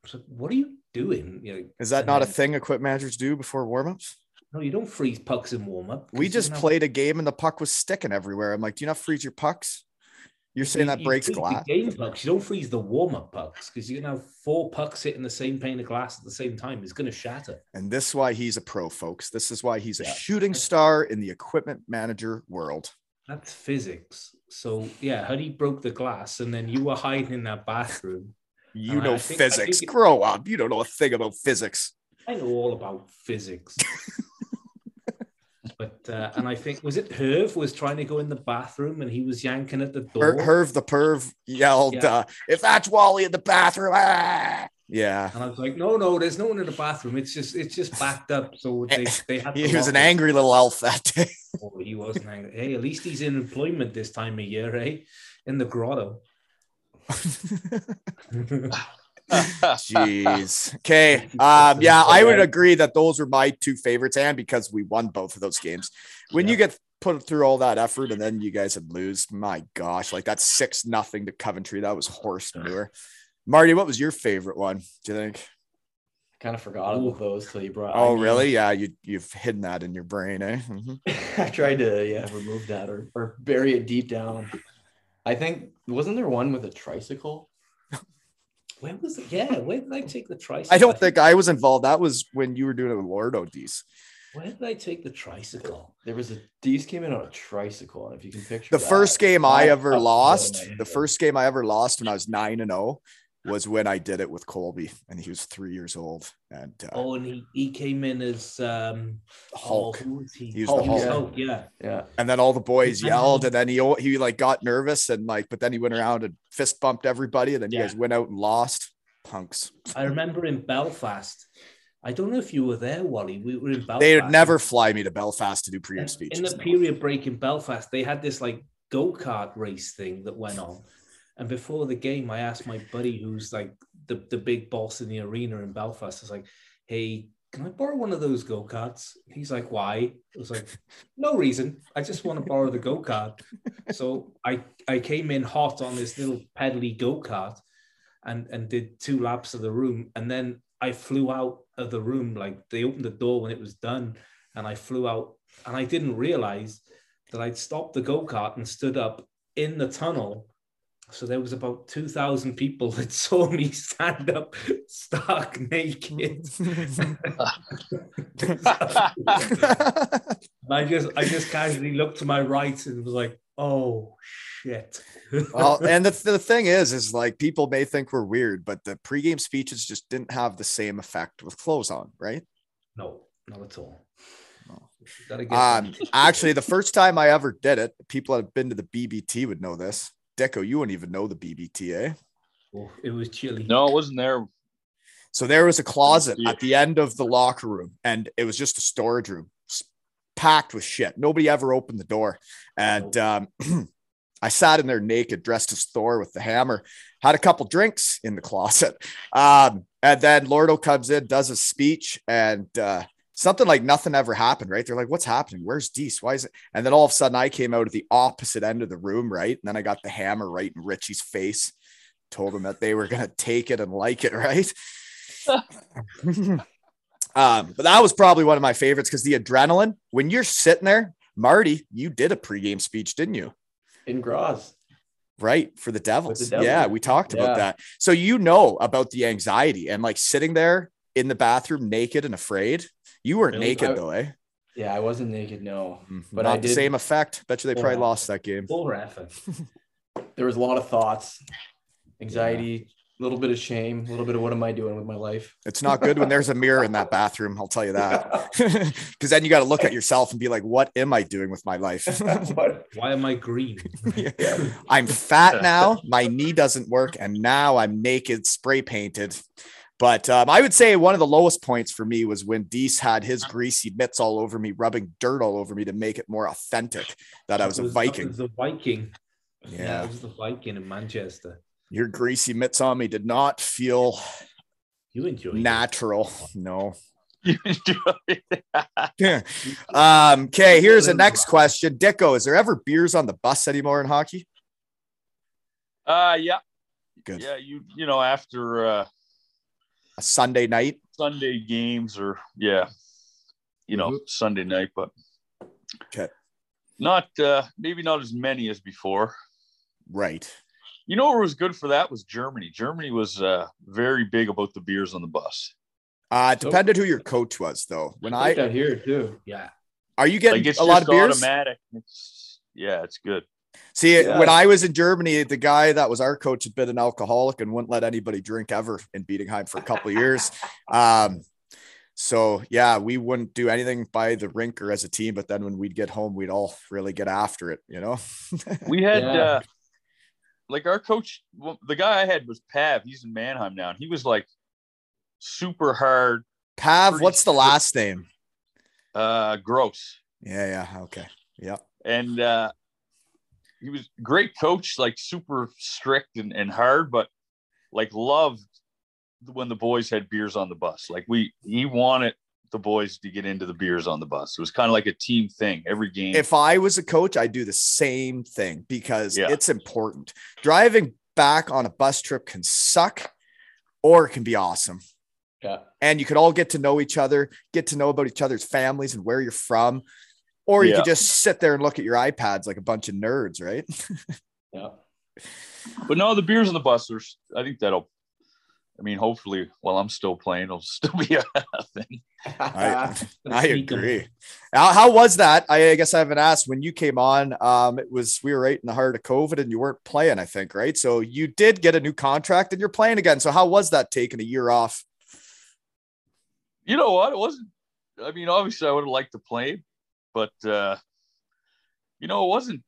So what are you doing? You know, Is that not a thing equipment managers do before warmups? No, you don't freeze pucks in warm up. We just played a game and the puck was sticking everywhere. I'm like, do you not freeze your pucks? You're saying that breaks glass? Game pucks. You don't freeze the warm up pucks because you're gonna have four pucks hitting the same pane of glass at the same time. It's gonna shatter. And this is why he's a pro, folks. This is why he's a Yeah. shooting star in the equipment manager world. That's physics. So yeah, Huddy broke the glass, and then you were hiding in that bathroom. You Uh, know I physics. think Grow up. You don't know a thing about physics. I know all about physics. But uh, and I think was it Herv was trying to go in the bathroom and he was yanking at the door. Her- Herv the perv yelled, Yeah. uh, "If that's Wally in the bathroom!" ah!" Yeah, And I was like, no, no, there's no one in the bathroom. It's just it's just backed up. So they, they had he was an it. angry little elf that day. Oh, he wasn't angry. Hey, at least he's in employment this time of year, eh? In the grotto. Jeez. Okay. Um, yeah, I would agree that those were my two favorites, and because we won both of those games. When you get put through all that effort and then you guys would lose, my gosh, like that's six nothing to Coventry. That was horse manure. Marty, what was your favorite one? Do you think? kind of forgot about those till you brought. I Oh, mean, really? Yeah, you you've hidden that in your brain, eh? Mhm. I tried to yeah remove that or or bury it deep down. I think wasn't there one with a tricycle? Where was it? Yeah, where did I take the tricycle? I don't think I was involved. That was when you were doing it with Lord O'Dees. Where did I take the tricycle? There was a these came in on a tricycle, and if you can picture The that, first game I off ever the top of lost, the first game I ever lost when I was nine and zero, was when I did it with Colby, and he was three years old. And uh, Oh, and he, he came in as um Hulk. Oh, who was he? He was the Hulk, Hulk. yeah. yeah, and then all the boys yelled, and then he he like got nervous and like, but then he went around and fist bumped everybody, and then you Yeah. guys went out and lost. Punks. I remember in Belfast. I don't know if you were there, Wally. We were in Belfast. They would never fly me to Belfast to do In- pre-game in speeches. the period break in Belfast, they had this like go kart race thing that went on. And before the game, I asked my buddy, who's like the, the big boss in the arena in Belfast, I was like, hey, can I borrow one of those go karts? He's like, why? I was like, no reason. I just want to borrow the go kart. So I, I came in hot on this little pedally go kart and, and did two laps of the room. And then I flew out of the room. Like they opened the door when it was done. And I flew out and I didn't realize that I'd stopped the go kart and stood up in the tunnel. So there was about 2,000 people that saw me stand up stark naked. I just I just casually looked to my right and was like, oh shit. well, and the, the thing is, is like people may think we're weird, but the pre-game speeches just didn't have the same effect with clothes on, right? no, not at all. No. Um, actually, the first time I ever did it, people that have been to the BBT would know this. Deco, you wouldn't even know the BBTA. eh? Oh, it was chilly. no, it wasn't there. So there was a closet Yeah. at the end of the locker room, and it was just a storage room packed with shit. Nobody ever opened the door. And um, I sat in there naked, dressed as Thor with the hammer, had a couple drinks in the closet. Um, and then Lordo comes in, does his speech, and uh, something like nothing ever happened, right? They're like, What's happening? Where's Deese? Why is it? And then all of a sudden, I came out of the opposite end of the room, right? And then I got the hammer right in Richie's face, told him that they were going to take it and like it, right? um, but that was probably one of my favorites because the adrenaline when you're sitting there, Marty, you did a pregame speech, didn't you? in Graz. Right for the Devils. Devils. Yeah, we talked about that. So you know about the anxiety and like sitting there in the bathroom naked and afraid. You weren't Really? naked I- though, eh? Yeah, I wasn't naked. No, But But not I the did- same effect. Bet you they probably lost that game. Poor effort. there was a lot of thoughts, anxiety, a little bit of shame, a little bit of what am I doing with my life? It's not good when there's a mirror in that bathroom. I'll tell you that. Because then you got to look at yourself and be like, what am I doing with my life? Why am I green? I'm fat now. My knee doesn't work. And now I'm naked, spray painted. But um, I would say one of the lowest points for me was when Dees had his greasy mitts all over me, rubbing dirt all over me to make it more authentic that I was That a Viking. was the Viking. Yeah. it was the Viking in Manchester. Your greasy mitts on me did not feel You enjoyed it. natural. No. You enjoy it. um, okay, here's the next question. Dicko, is there ever beers on the bus anymore in hockey? Uh, yeah, Good. yeah. You you know after uh, A Sunday night. Sunday games or yeah, you know Sunday night, but Okay. not uh, maybe not as many as before. Right. You know what was good for that was Germany. Germany was uh, very big about the beers on the bus. Uh, it depended who your coach was, though. When I I got here too. Yeah. are you getting Like a lot of beers? automatic. It's, yeah, it's good. See, Yeah. when I was in Germany, the guy that was our coach had been an alcoholic and wouldn't let anybody drink ever in Bietigheim for a couple of years. Um, So yeah, we wouldn't do anything by the rink or as a team, but then when we'd get home, we'd all really get after it, you know. We had Yeah. uh like our coach, well, the guy I had was Pav. He's in Mannheim now. And he was like super hard, Pav, Pretty what's the last name? uh, gross. Yeah, yeah, okay, yeah. and uh he was a great coach like super strict and, and hard but like loved when the boys had beers on the bus like we he wanted the boys to get into the beers on the bus it was kind of like a team thing every game If I was a coach, I'd do the same thing because Yeah. it's important. Driving back on a bus trip can suck or it can be awesome. Yeah. and you could all get to know each other, get to know about each other's families and where you're from. Or you Yeah. could just sit there and look at your iPads like a bunch of nerds, right? Yeah. but no the beers and the busters. i think that'll i mean hopefully while i'm still playing it'll still be a thing I, I agree. How, how was that? I, I guess I haven't asked when you came on. Um, it was we were right in the heart of COVID and you weren't playing, I think, right? So you did get a new contract and you're playing again. So how was that taking a year off? you know what it wasn't i mean obviously i would have liked to play but uh you know it wasn't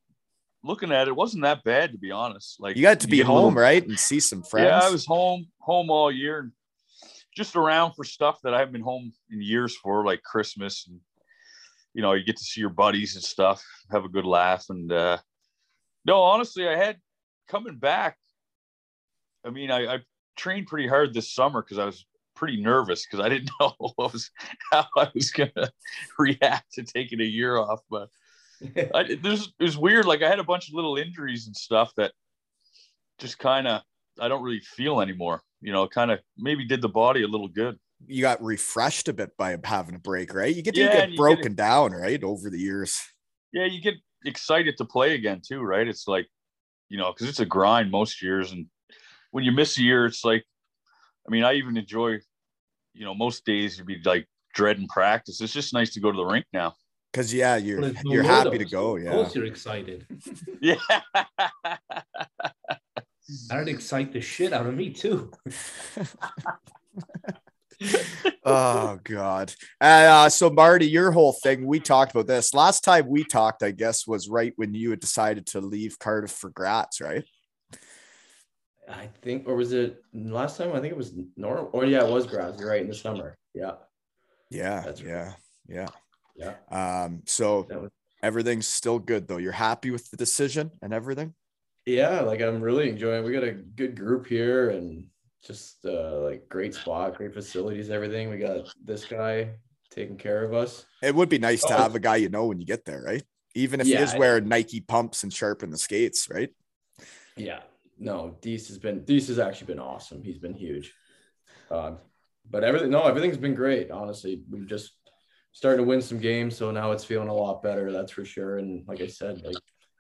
looking at it, it wasn't that bad to be honest like You got to be home, little- right? And see some friends. Yeah, I was home home all year and just around for stuff that I haven't been home in years for, like Christmas and you know, you get to see your buddies and stuff, have a good laugh. And uh no, honestly, I had coming back. I mean, I, I trained pretty hard this summer because I was pretty nervous because I didn't know what was how I was gonna react to taking a year off. But I, there's it was weird. Like I had a bunch of little injuries and stuff that just kind of I don't really feel anymore. You know, kind of maybe did the body a little good. you got refreshed a bit by having a break, right? You get to Yeah, get you get broken down, right? Over the years. Yeah, you get excited to play again too, right? It's like, you know, because it's a grind most years, and when you miss a year, it's like, I mean, I even enjoy, you know, most days you'd be like dreading practice. It's just nice to go to the rink now. Cause yeah, you're there's no you're happy to Lordos. go. Of Yeah. course, you're excited. Yeah. That'd excite the shit out of me too. oh god and uh so marty your whole thing we talked about this last time we talked i guess was right when you had decided to leave cardiff for graz right I think, or was it last time? I think it was Nor. Or yeah, it was Graz. You're right in the summer. Yeah, yeah That's right. yeah yeah yeah. um so was everything's still good though you're happy with the decision and everything yeah. Like I'm really enjoying. We got a good group here and just uh, like great spot, great facilities, everything. We got this guy taking care of us. it would be nice to Oh. have a guy you know when you get there right even if he Yeah, is I- wearing nike pumps and sharpen the skates right Yeah. No, Deese has been Deese has actually been awesome. He's been huge. Um, but everything no, everything's been great. Honestly, we've just starting to win some games, so now it's feeling a lot better. That's for sure. And like I said, like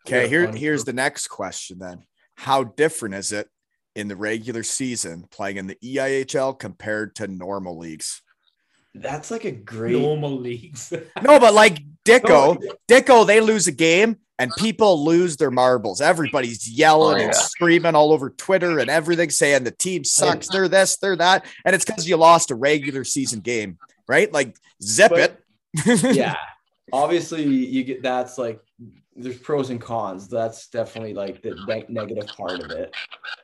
okay here here's group. the next question then how different is it in the regular season playing in the eihl compared to normal leagues that's like a great Normal leagues. No, but like Dicko, No, Dicko, they lose a game and people lose their marbles. Everybody's yelling Oh, and screaming all over Twitter and everything, saying the team sucks. They're this, they're that, and it's because you lost a regular season game, right? Like zip But- it. yeah. Obviously, you get that's like there's pros and cons. That's definitely like the neg- negative part of it.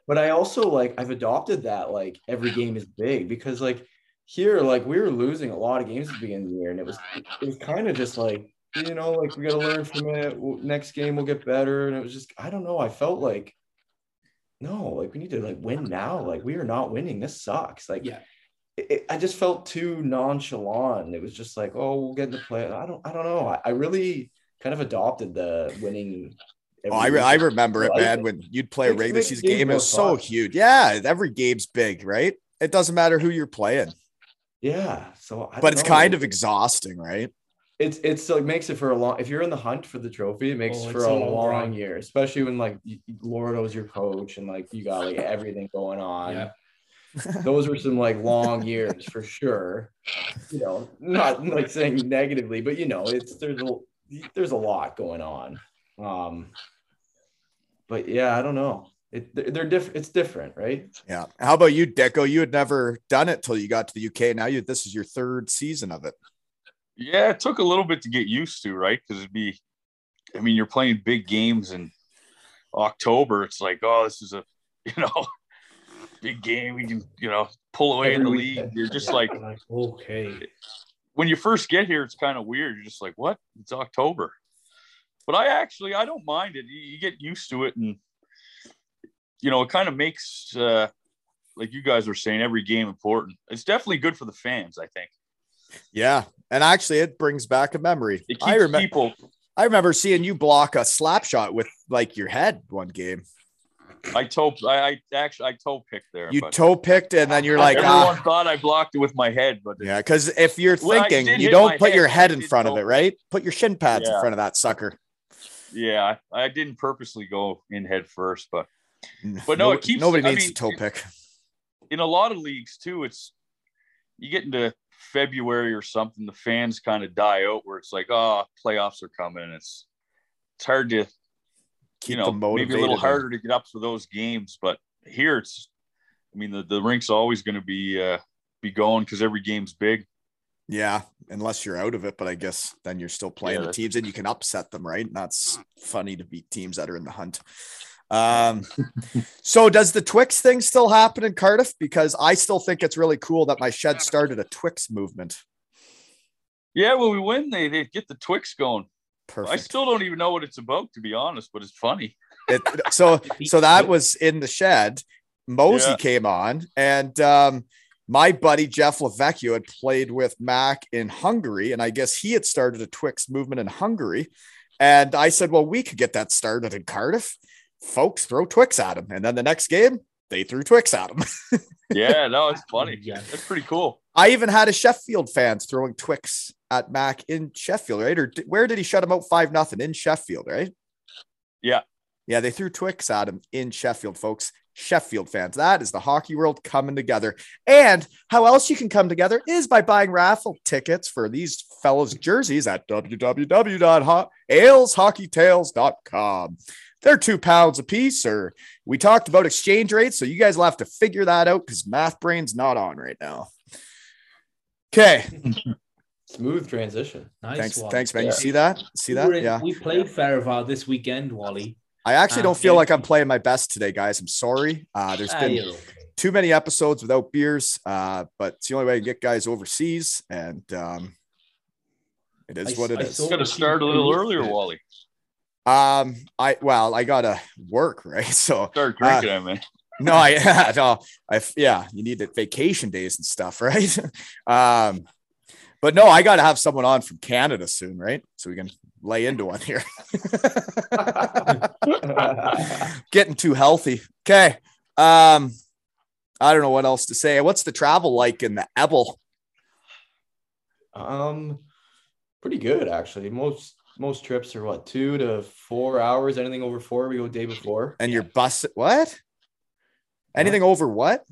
But I also like I've adopted that like every game is big because like here like we were losing a lot of games at the beginning of the year and it was it was kind of just like you know like we got to learn from it. Next game we'll get better and it was just I don't know. I felt like no, like we need to like win now. Like we are not winning. This sucks. Like yeah. it, it- I just felt too nonchalant. It was just like, oh, we'll get in the play. I don't, I don't know. I, I really kind of adopted the winning. Oh, I, re- I remember it, I man. When you'd play a regular makes season games game, it was so fun. huge. Yeah, every game's big, right? It doesn't matter who you're playing, Yeah. So, I but it's know. kind of exhausting, right? It's it's like makes it for a long. If you're in the hunt for the trophy, it makes Oh, for a a long long year, especially when like y- y- Lordo's your coach and like you got like everything going on. Yeah. Those were some like long years for sure. You know, not like saying negatively, but you know, it's there's a there's a lot going on. Um, but yeah, I don't know. It, they're, they're different. It's different, right? Yeah. How about you, Deco? You had never done it till you got to the UK. Now you this is your third season of it. Yeah, it took a little bit to get used to, right? Because it'd be, I mean, you're playing big games in October. It's like, oh, this is a, you know, big game. We can, you know, pull away in the Every league. weekend. You're just Yeah. like, Like, okay. when you first get here, it's kind of weird. You're just like, what? It's October. But I actually, I don't mind it. You, you get used to it, and you know, it kind of makes, uh, like you guys were saying, every game important. It's definitely good for the fans. I think Yeah. And actually it brings back a memory. it keeps I remember people. I remember seeing you block a slap shot with like your head one game. I toe, I, I actually, I toe picked there. You toe picked and then you're like, everyone ah. thought I blocked it with my head, but Yeah, because if you're thinking, you don't put head, your head in front of it, right? Put your shin pads in front of that sucker. yeah, I, I didn't purposely go in head first, but But no, it keeps- nobody I needs mean, to toe pick. in a lot of leagues too, it's you get into February or something, the fans kind of die out where it's like, oh, playoffs are coming, and it's it's hard to Keep you know maybe a motivated. little harder to get up for those games, but here it's, I mean, the the rink's always going to be uh, be going because every game's big. Yeah, unless you're out of it, but I guess then you're still playing the teams and you can upset them, right? And that's funny to beat teams that are in the hunt. Um, so does the Twix thing still happen in Cardiff? Because I still think it's really cool that my shed started a Twix movement. Yeah, when we win, they they get the Twix going. Perfect. I still don't even know what it's about to be honest, but it's funny. It, so so that was in the shed. Mosey Yeah. came on, and um, my buddy Jeff Lavecchio had played with Mac in Hungary, and I guess he had started a Twix movement in Hungary. And I said, "Well, we could get that started in Cardiff. Folks throw Twix at him." And then the next game, they threw Twix at him. Yeah, no, it's funny. Yeah. That's pretty cool. I even had a Sheffield fans throwing Twix at Mac in Sheffield, right? Or di- where did he shut him out five nothing in Sheffield, right? Yeah. Yeah, they threw Twix at him in Sheffield, folks. Sheffield fans. That is the hockey world coming together. And how else you can come together is by buying raffle tickets for these fellows' jerseys at www.aleshockeytales.com. They're two pounds a piece, or we talked about exchange rates, so you guys will have to figure that out because math brain's not on right now. Okay. Smooth transition. Nice thanks, one. thanks, man. You see that? See We that? were in- Yeah. We played Fehérvár this weekend, Wally. I actually Uh, don't feel yeah. like I'm playing my best today, guys. I'm sorry. Uh, there's Ah, been you're okay. too many episodes without beers, uh, but it's the only way to get guys overseas, and um, it is I- what it I is. saw- Got to start a little earlier, Wally. Um, I well, I gotta work, right? So Start Uh, drinking, I mean. no, I no, I yeah, you need the vacation days and stuff, right? um, but no, I gotta have someone on from Canada soon, right? So we can lay into one here. Getting too healthy. Okay. Um, I don't know what else to say. What's the travel like in the Ebel? Um, pretty good actually. Most most trips are what two to four hours. Anything over four, we go day before. And your bus what? Anything over what?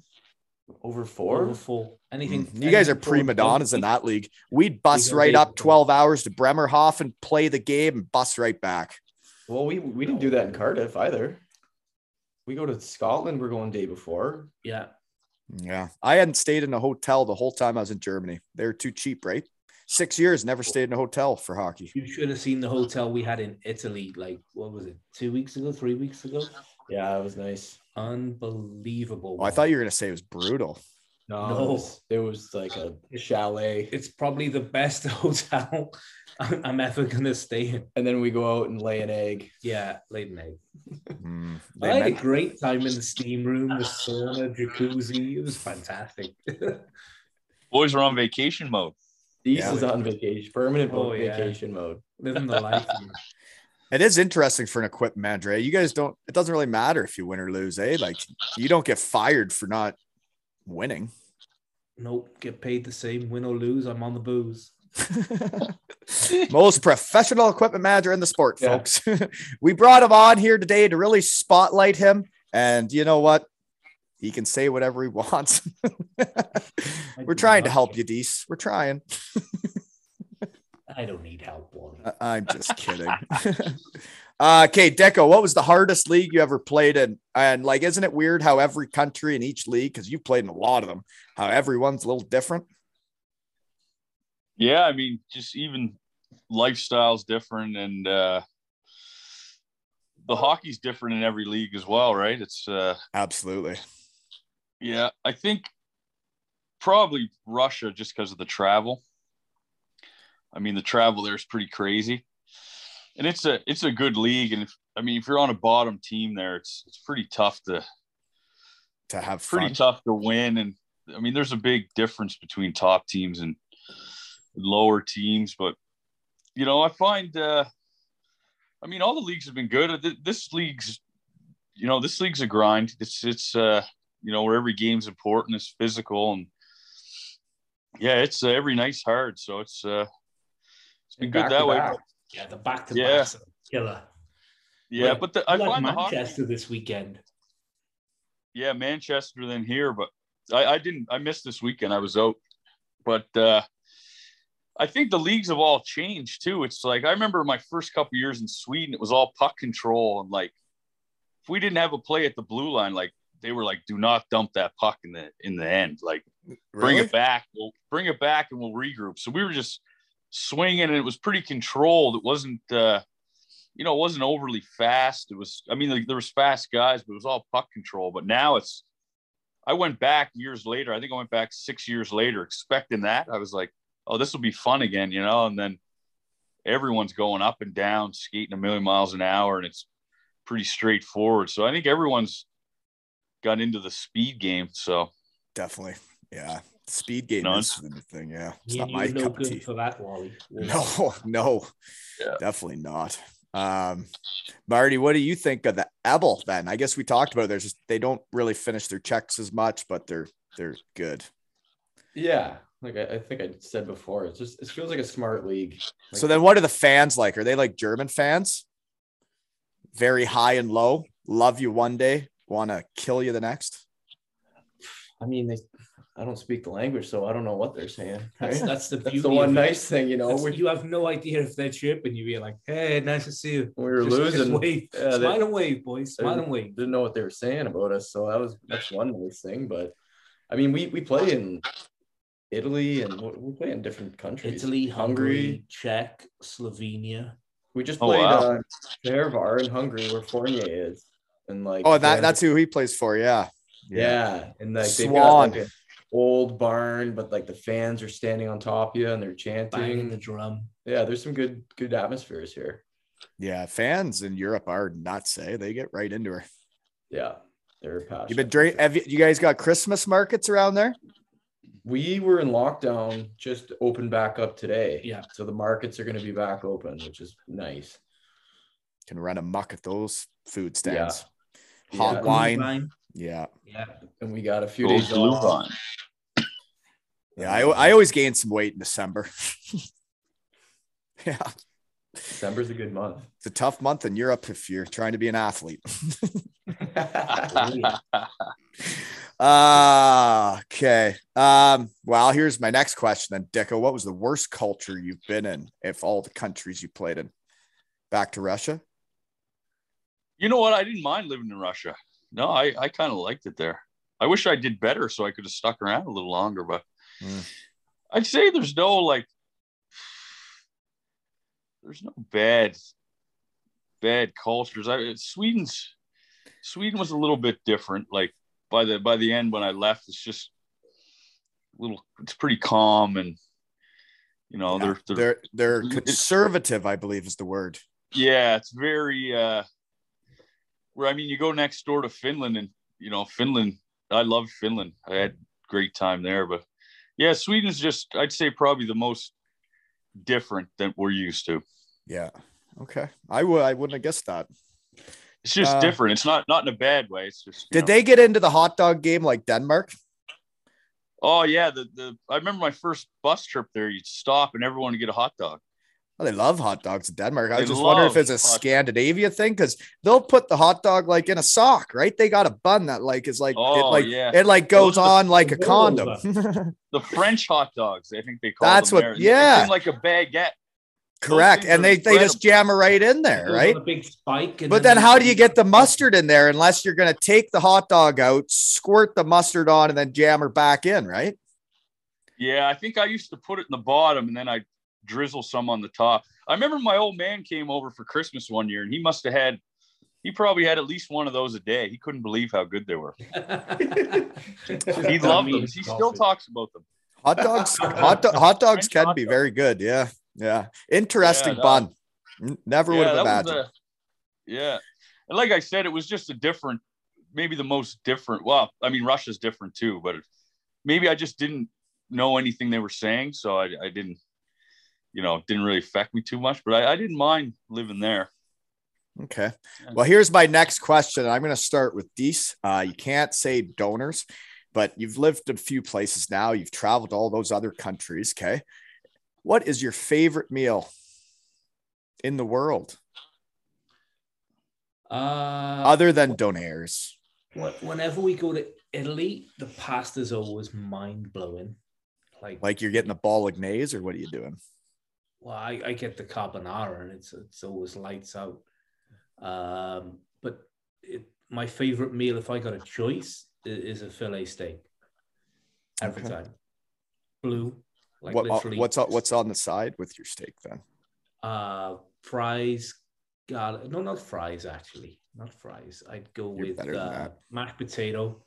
Over four. Over full. Anything. Mm, You guys are anything prima donnas in that league. We'd bus go right up 12 hours to Bremerhaven, play the game, and bus right back. Well, we we didn't do that in Cardiff either. We go to Scotland. We're going day before. Yeah. Yeah. I hadn't stayed in a hotel the whole time I was in Germany. They were too cheap, right? Six years, never stayed in a hotel for hockey. You should have seen the hotel we had in Italy. Like, what was it? Two weeks ago? Three weeks ago? Yeah, that was nice. Unbelievable. Oh, I thought you were going to say it was brutal. No, No. It, was, it was like a chalet, it's probably the best hotel I'm I'm ever gonna stay in. and then we go out and lay an egg. Yeah, late night. Mm, I they had a great time in the steam room, the sauna, jacuzzi. It was fantastic. Boys are on vacation mode. East Yeah. is on vacation, permanent Oh, yeah. vacation mode. Living the life. It is interesting for an equipment manager. eh? You guys don't, it doesn't really matter if you win or lose, eh? Like you don't get fired for not winning. Nope, get paid the same, win or lose. I'm on the booze. Most professional equipment manager in the sport, Yeah. folks. we brought him on here today to really spotlight him. And you know what? He can say whatever he wants. We're trying to help you, Dees. We're trying. I don't need help, Wally. I- I'm just kidding. Uh, okay, Deco, what was the hardest league you ever played in? And like, isn't it weird how every country in each league, because you've played in a lot of them, how everyone's a little different? Yeah, I mean, just even lifestyle's different, and uh, the hockey's different in every league as well, right? It's uh, Absolutely. Yeah, I think probably Russia just because of the travel. I mean, the travel there is pretty crazy, and it's a it's a good league. And if, I mean, if you're on a bottom team there, it's it's pretty tough to To have pretty fun. tough to win. And I mean, there's a big difference between top teams and lower teams. But you know, I find, uh, I mean, all the leagues have been good. This league's, you know, this league's a grind. It's it's uh, you know, where every game's important. It's physical and yeah, it's uh, every night's hard. So it's uh, it's been good that way. back. Yeah, the back to Yeah. back killer. Yeah, Like- but the, I like find the hockey. Manchester this weekend. yeah, Manchester than here, but I, I didn't I missed this weekend. I was out. But uh I think the leagues have all changed too. It's like I remember my first couple years in Sweden, it was all puck control and like if we didn't have a play at the blue line, like they were like, do not dump that puck in the in the end. Like bring it back. We'll bring it back and we'll regroup. So we were just swinging and it was pretty controlled. It wasn't uh you know, it wasn't overly fast. It was, I mean, like, there was fast guys, but it was all puck control. But now it's, I went back years later. I think I went back six years later, expecting that. I was like, oh, this will be fun again, you know. And then everyone's going up and down, skating a million miles an hour, and it's pretty straightforward. So I think everyone's got into the speed game. So Definitely. Yeah. Speed game No, is the thing. Yeah. It's You not my no cup of good tea. for that, Wally. No, no, Yeah. definitely not. Um, Marty, what do you think of the Ebel then? I guess we talked about it. there's just they don't really finish their checks as much, but they're they're good. Yeah, like I, I think I said before, it's just it feels like a smart league. Like, so then what are the fans like? Are they like German fans? Very high and low, love you one day, want to kill you the next. I mean, they, I don't speak the language, so I don't know what they're saying. That's, right? that's the That's the one of it. nice thing, you know. That's- We, you have no idea if they're chirping you. You're like, hey, nice to see you. we were Just- just losing. wave. Yeah, they- Smile and wave, boys. Smile and wave. didn't know what they were saying about us, so that was that's one nice thing. But I mean, we we play in Italy and we we play in different countries. Italy, Hungary. Hungary, Czech, Slovenia. We just Oh, played wow. uh, Fehérvár in Hungary, where Fournier is, and like Oh, that, that's who he plays for. Yeah. yeah, and like they've Swan. got like an old barn, but like the fans are standing on top of you and they're Banging chanting. the drum. Yeah, there's some good good atmospheres here. Yeah. Fans in Europe are nuts, eh? They get right into her. Yeah, they're passionate. You've been dra- have you, you guys got Christmas markets around there? We were in lockdown, just opened back up today. Yeah. So the markets are going to be back open, which is nice. Can run a muck at those food Yeah. stands. Hot Yeah. wine. Glühwein. Yeah. Yeah. And we got a few Gold days blue off. vine. Yeah. I, I always gain some weight in December. yeah. December's a good month. It's a tough month in Europe if you're trying to be an athlete. Uh, okay. Um, well, here's my next question then, Dicko. What was the worst culture you've been in if all the countries you played in? Back to Russia? You know what? I didn't mind living in Russia. No, I, I kind of liked it there. I wish I did better so I could have stuck around a little longer, but Mm. I'd say there's no like there's no bad bad cultures. I Sweden's Sweden was a little bit different. Like by the by the end when I left, it's just a little it's pretty calm and you know, Yeah, they're, they're they're they're conservative, I believe is the word. yeah, it's very uh where I mean you go next door to Finland and you know, Finland I love Finland. I had great time there, but yeah, Sweden's just I'd say probably the most different than we're used to. Yeah. Okay. I would I wouldn't have guessed that. It's just Uh, different. It's not not in a bad way. It's just Did know. they get into the hot dog game like Denmark? Oh yeah, the the I remember my first bus trip there. You'd stop and everyone would get a hot dog. Oh, they love hot dogs in Denmark. I They was just wondering if it's a hot- Scandinavia thing because they'll put the hot dog like in a sock, right? They got a bun that like is like it Oh, like yeah. it like goes Those are on like a condom. The French hot dogs, I think they call That's them what- there. It's yeah. in like a baguette. Correct. And they, they just jam it right in there, right? A big spike. and But then they- how do you get the mustard in there unless you're going to take the hot dog out, squirt the mustard on, and then jam her back in, right? Yeah, I think I used to put it in the bottom and then I drizzle some on the top. I remember my old man came over for Christmas one year and he must have had, he probably had at least one of those a day. He couldn't believe how good they were. He loved them. He still talks about them. Hot dogs, hot, do- hot dogs French can hot be dog. very good. Yeah. Yeah. Interesting Yeah, bun. N- Never would have imagined. a- yeah. And like I said, it was just a different, maybe the most different. Well, I mean, Russia's different too, but maybe I just didn't know anything they were saying. So I, I didn't, you know, it didn't really affect me too much, but I, I didn't mind living there. Okay. Well, here's my next question. I'm going to start with Dees. Uh, you can't say donors, but you've lived a few places now. You've traveled all those other countries. Okay. What is your favorite meal in the world Uh, other than donairs? whenever we go to Italy, the pasta is always mind blowing. Like, Like you're getting the bolognese or what are you doing? Well, I, I get the carbonara and it's it's always lights out. Um, but it, my favorite meal, if I got a choice, is, is a fillet steak. Every Okay. time, blue, like what, uh, literally. what's on, what's on the side with your steak then? uh fries garlic no not fries actually not fries i'd go You're with uh, mashed potato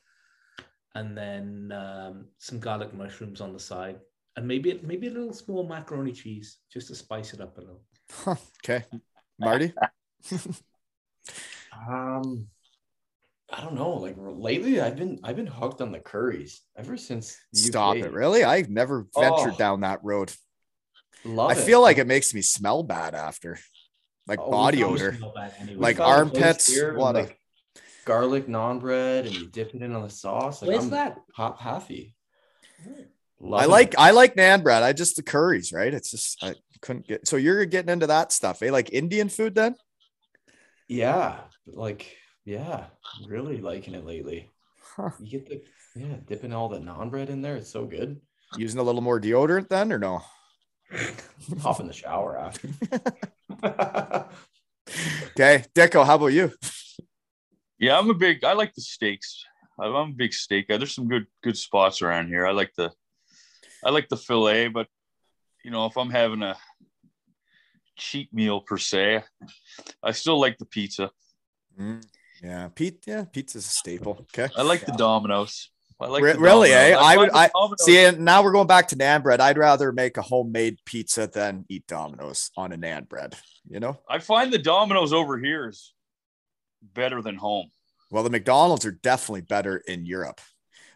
and then um, some garlic mushrooms on the side and maybe maybe a little small macaroni cheese just to spice it up a little Huh, okay. Marty? Um, I don't know. Like lately, I've been I've been hooked on the curries ever since. the Stop UK. it. Really? I've never ventured Oh. down that road. Love I it. feel like it makes me smell bad after, like Oh, body odor. Anyway. Like found a place armpits, here with, what a- garlic naan bread, and you dip it in on the sauce. Like where's I'm that hot happy. I like I like nan bread. I just the curries, right? It's just I couldn't get so you're getting into that stuff, eh? Like Indian food then? Yeah, like yeah, really liking it lately. Huh. You get the yeah, dipping all the naan bread in there. It's so good. Using a little more deodorant then or no? Off in the shower after. Okay. Deco, how about you? Yeah, I'm a big. I like the steaks. I'm I'm a big steak guy. There's some good good spots around here. I like the, I like the fillet, but you know, if I'm having a cheap meal per se, I still like the pizza. Mm, yeah, pizza. Yeah, pizza's a staple. Okay. I like the Domino's. I like Re- really, eh? Domino's. I would- I- See, now we're going back to nan bread. I'd rather make a homemade pizza than eat Domino's on a nan bread. You know. I find the Domino's over here is better than home. Well, the McDonald's are definitely better in Europe.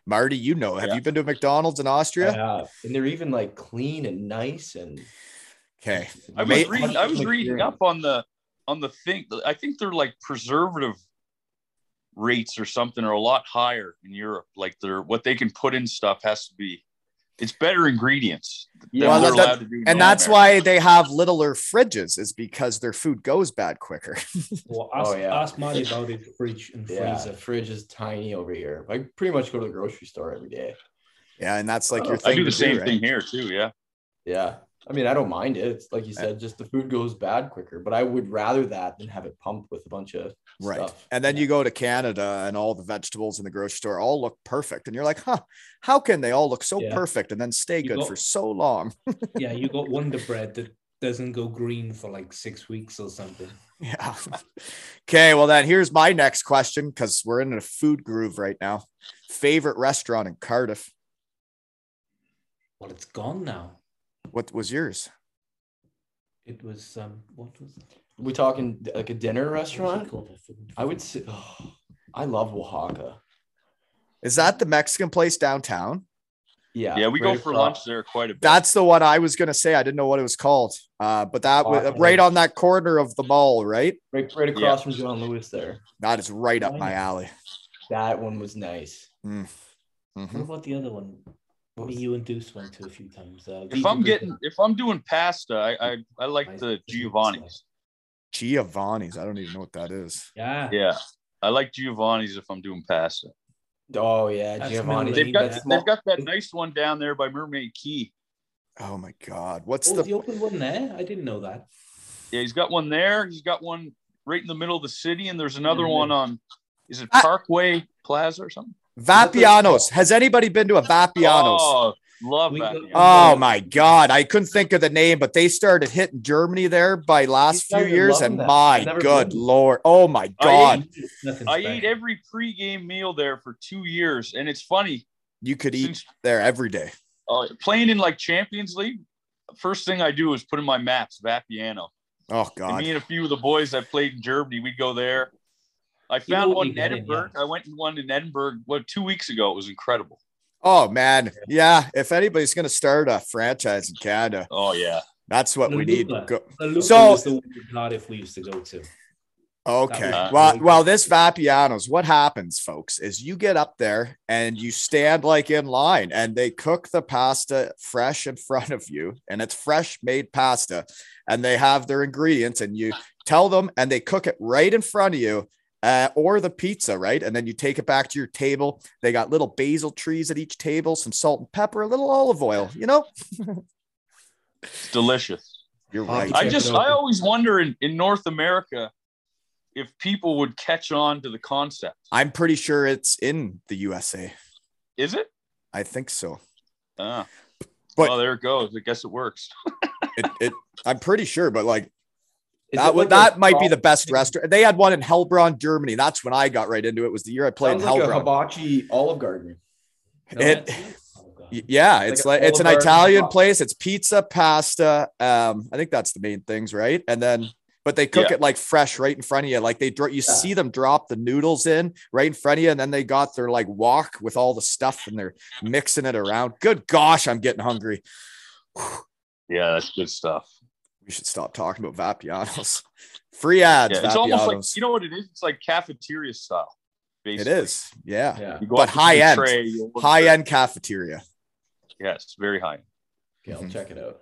Marty, you know, have Yeah. you been to a McDonald's in Austria? Yeah, and they're even like clean and nice and Okay. I was Mate- reading. I was reading up on the on the thing. I think they're like preservative rates or something are a lot higher in Europe. Like they're what they can put in stuff has to be. It's better ingredients. Yeah, Well, we're that- to do And now that's in why they have littler fridges, is because their food goes bad quicker. well, oh, ask, Oh, yeah. ask Marty about it fridge and yeah, freezer the fridge is tiny over here. I pretty much go to the grocery store every day. yeah, and that's like Oh, your I thing. I do to the same right? thing here too. Yeah. Yeah. I mean, I don't mind it. It's like you eh. said, just the food goes bad quicker, but I would rather that than have it pumped with a bunch of Right. stuff. And then you go to Canada and all the vegetables in the grocery store all look perfect. And you're like, huh, how can they all look so Yeah. perfect and then stay You good go- for so long? yeah you got wonder bread that doesn't go green for like six weeks or something Yeah. okay. Well, then here's my next question because we're in a food groove right now. Favorite restaurant in Cardiff? well it's gone now What was yours? it was um what was it? we talking like a dinner What was it restaurant? I would say, oh, I love Oaxaca. Is that the Mexican place downtown? Yeah. Yeah, we go for across. lunch there quite a bit. That's the one I was gonna say. I didn't know what it was called. Uh, but that was Awesome. right on that corner of the mall, right? Right, right across from John Lewis there. That is right up my alley. That one was nice. Mhm. what about the other one What me was- you and Deuce went to a few times uh, if I'm getting, if I'm doing pasta, I I, I like the Giovanni's. Giovanni's. I don't even know what that is. yeah Yeah, I like Giovanni's if I'm doing pasta. Oh yeah, That's Giovanni. They've got That's they've got that nice one down there by Mermaid Quay. Oh my God. What's Oh, the the open one there? I didn't know that. Yeah, he's got one there. He's got one right in the middle of the city, and there's another Mhm. one on. Is it Ah. Parkway Plaza or something? Vapianos? Has anybody been to a Vapianos? Oh, love We that. Oh my God. I couldn't think of the name, but they started hitting Germany there by last few years. And that. my good been. Lord. Oh my God. Nothing I special. ate every pregame meal there for two years, and it's funny You could eat since there every day. uh, playing in like Champions League. First thing I do is put in my maps Vapiano. Oh And God. me and a few of the boys that played in Germany, we'd go there. I found what one in get in, Edinburgh. I went in one in Edinburgh. What two weeks ago? It was incredible. Oh man. Yeah. If anybody's gonna start a franchise in Canada, Oh yeah. that's what we need. Go- So- was the one in Cardiff we used to go to. Okay. That was Well, really well, this Vapianos, what happens, folks, is you get up there and you stand like in line and they cook the pasta fresh in front of you and it's fresh made pasta and they have their ingredients and you tell them and they cook it right in front of you. Uh, or the pizza, right? And then you take it back to your table. They got little basil trees at each table, some salt and pepper, a little olive oil. You know, It's delicious. you're right. I just. I always wonder in, in North America if people would catch on to the concept. I'm pretty sure it's in the USA. Is it? I think so. Ah. But- well, there it goes. I guess it works. It, it I'm pretty sure, but like Is that would like that might be the best restaurant. They had one in Heilbronn, Germany. That's when I got right into it. Was the year I played Sounds in like a Heilbronn. hibachi Olive Garden. No? It- Oh, yeah, Like it's a like it's an Italian spot. place. It's pizza, pasta. Um, I think that's the main things, right? And then, but they cook Yeah. it like fresh right in front of you. Like they dro- you Yeah. see them drop the noodles in right in front of you, and then they got their like wok with all the stuff, and they're mixing it around. Good gosh, I'm getting hungry. Yeah, that's good stuff. We should stop talking about Vapianos. Free ads. Yeah, it's almost like you know what it is. It's like cafeteria style. it basically. is. Yeah. Yeah. But up to the high end. tray, High end cafeteria. Yes, very high. Okay, I'll Mhm. check it out.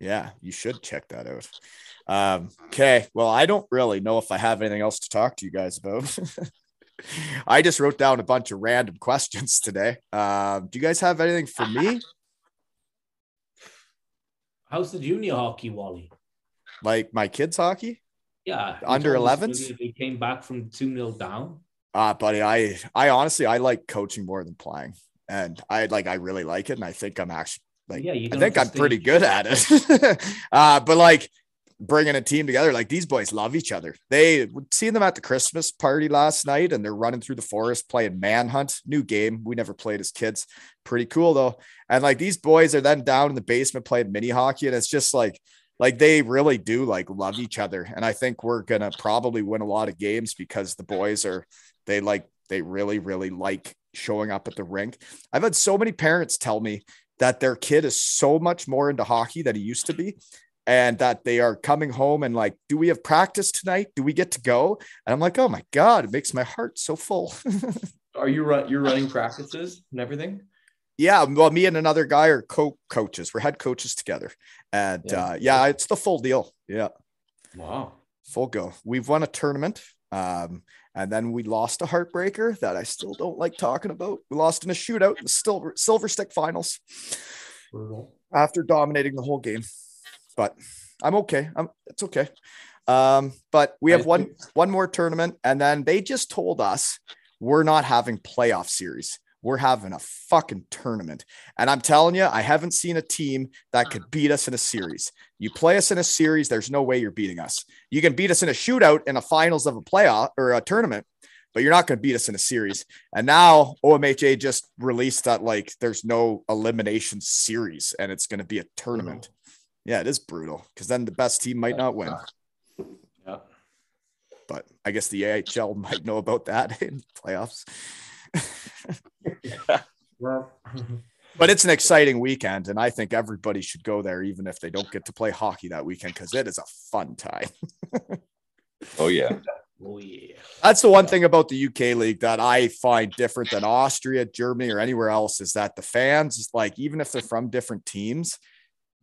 Yeah, you should check that out. Um, okay. Well, I don't really know if I have anything else to talk to you guys about. I just wrote down a bunch of random questions today. Um, do you guys have anything for me? How's the junior hockey, Wally? Like my kids' hockey? Yeah. Under told us 11s? They came back from 2 0 down. Uh, buddy, I I honestly I like coaching more than playing. And I like I really like it. And I think I'm actually like yeah, you I think I'm pretty good at it. uh, but like bringing a team together, like these boys love each other. They seen them at the Christmas party last night, and they're running through the forest playing manhunt. New game we never played as kids. Pretty cool though. And like these boys are then down in the basement playing mini hockey, and it's just like like they really do like love each other. And I think we're gonna probably win a lot of games because the boys are they like they really really like showing up at the rink. I've had so many parents tell me that their kid is so much more into hockey than he used to be and that they are coming home and like do we have practice tonight do we get to go and i'm like oh my god it makes my heart so full Are you run? You're running practices and everything. yeah well me and another guy are co-coaches we're head coaches together and Yeah. uh yeah it's the full deal yeah Wow. full go we've won a tournament um and then we lost a heartbreaker that i still don't like talking about we lost in a shootout in the silver silver stick finals Brutal. after dominating the whole game. But I'm okay. I'm it's okay. Um, but we have one one more tournament, and then they just told us we're not having playoff series. We're having a fucking tournament. And I'm telling you, I haven't seen a team that could beat us in a series. You play us in a series, there's no way you're beating us. You can beat us in a shootout in a finals of a playoff or a tournament, but you're not going to beat us in a series. And now OMHA just released that like there's no elimination series and it's going to be a tournament. Yeah, it is brutal because then the best team might not win. Yeah. But I guess the AHL might know about that in playoffs. yeah. Well, But it's an exciting weekend, and I think everybody should go there, even if they don't get to play hockey that weekend, because it is a fun time. Oh yeah. oh, yeah. That's the one thing about the UK league that I find different than Austria, Germany, or anywhere else is that the fans, like, even if they're from different teams,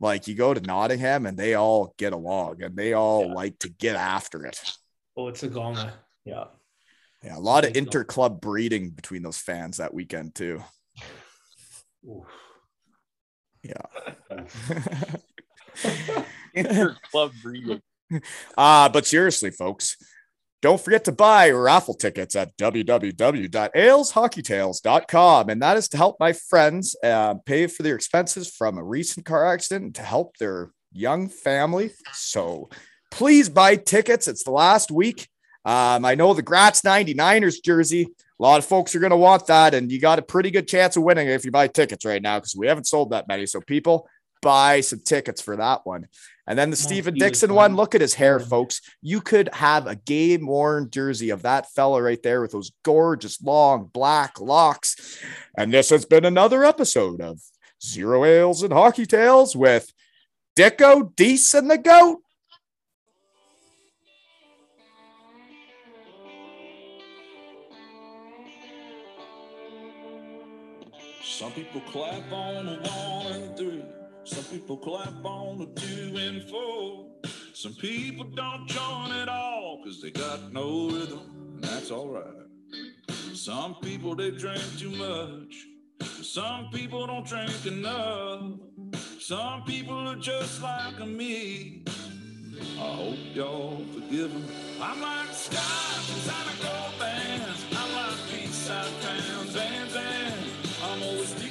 like you go to Nottingham and they all get along and they all Yeah. like to get after it. Oh, it's a gonger. Yeah. Yeah, a lot of inter club breeding between those fans that weekend too. Oof. Interclub breeding. Uh, but seriously, folks, don't forget to buy raffle tickets at www.aleshockeytales.com. And that is to help my friends uh, pay for their expenses from a recent car accident to help their young family. So please buy tickets. It's the last week. Um, I know the Graz 99ers jersey. A lot of folks are going to want that, and you got a pretty good chance of winning if you buy tickets right now because we haven't sold that many. So, people, buy some tickets for that one. And then the Come Steven Steven, Dixon come one, look at his hair, Come folks. You could have a game worn jersey of that fella right there with those gorgeous long black locks. And this has been another episode of Zero Ales and Hockey Tales with Dicko, Deese, and the Goat. Some people clap on a one and three. Some people clap on the two and four. Some people don't join at all because they got no rhythm, and that's all right. Some people they drink too much. Some people don't drink enough. Some people are just like me. I hope y'all forgive 'em. I'm like stars inside a gold bands. I'm like peace out towns and and I'm always.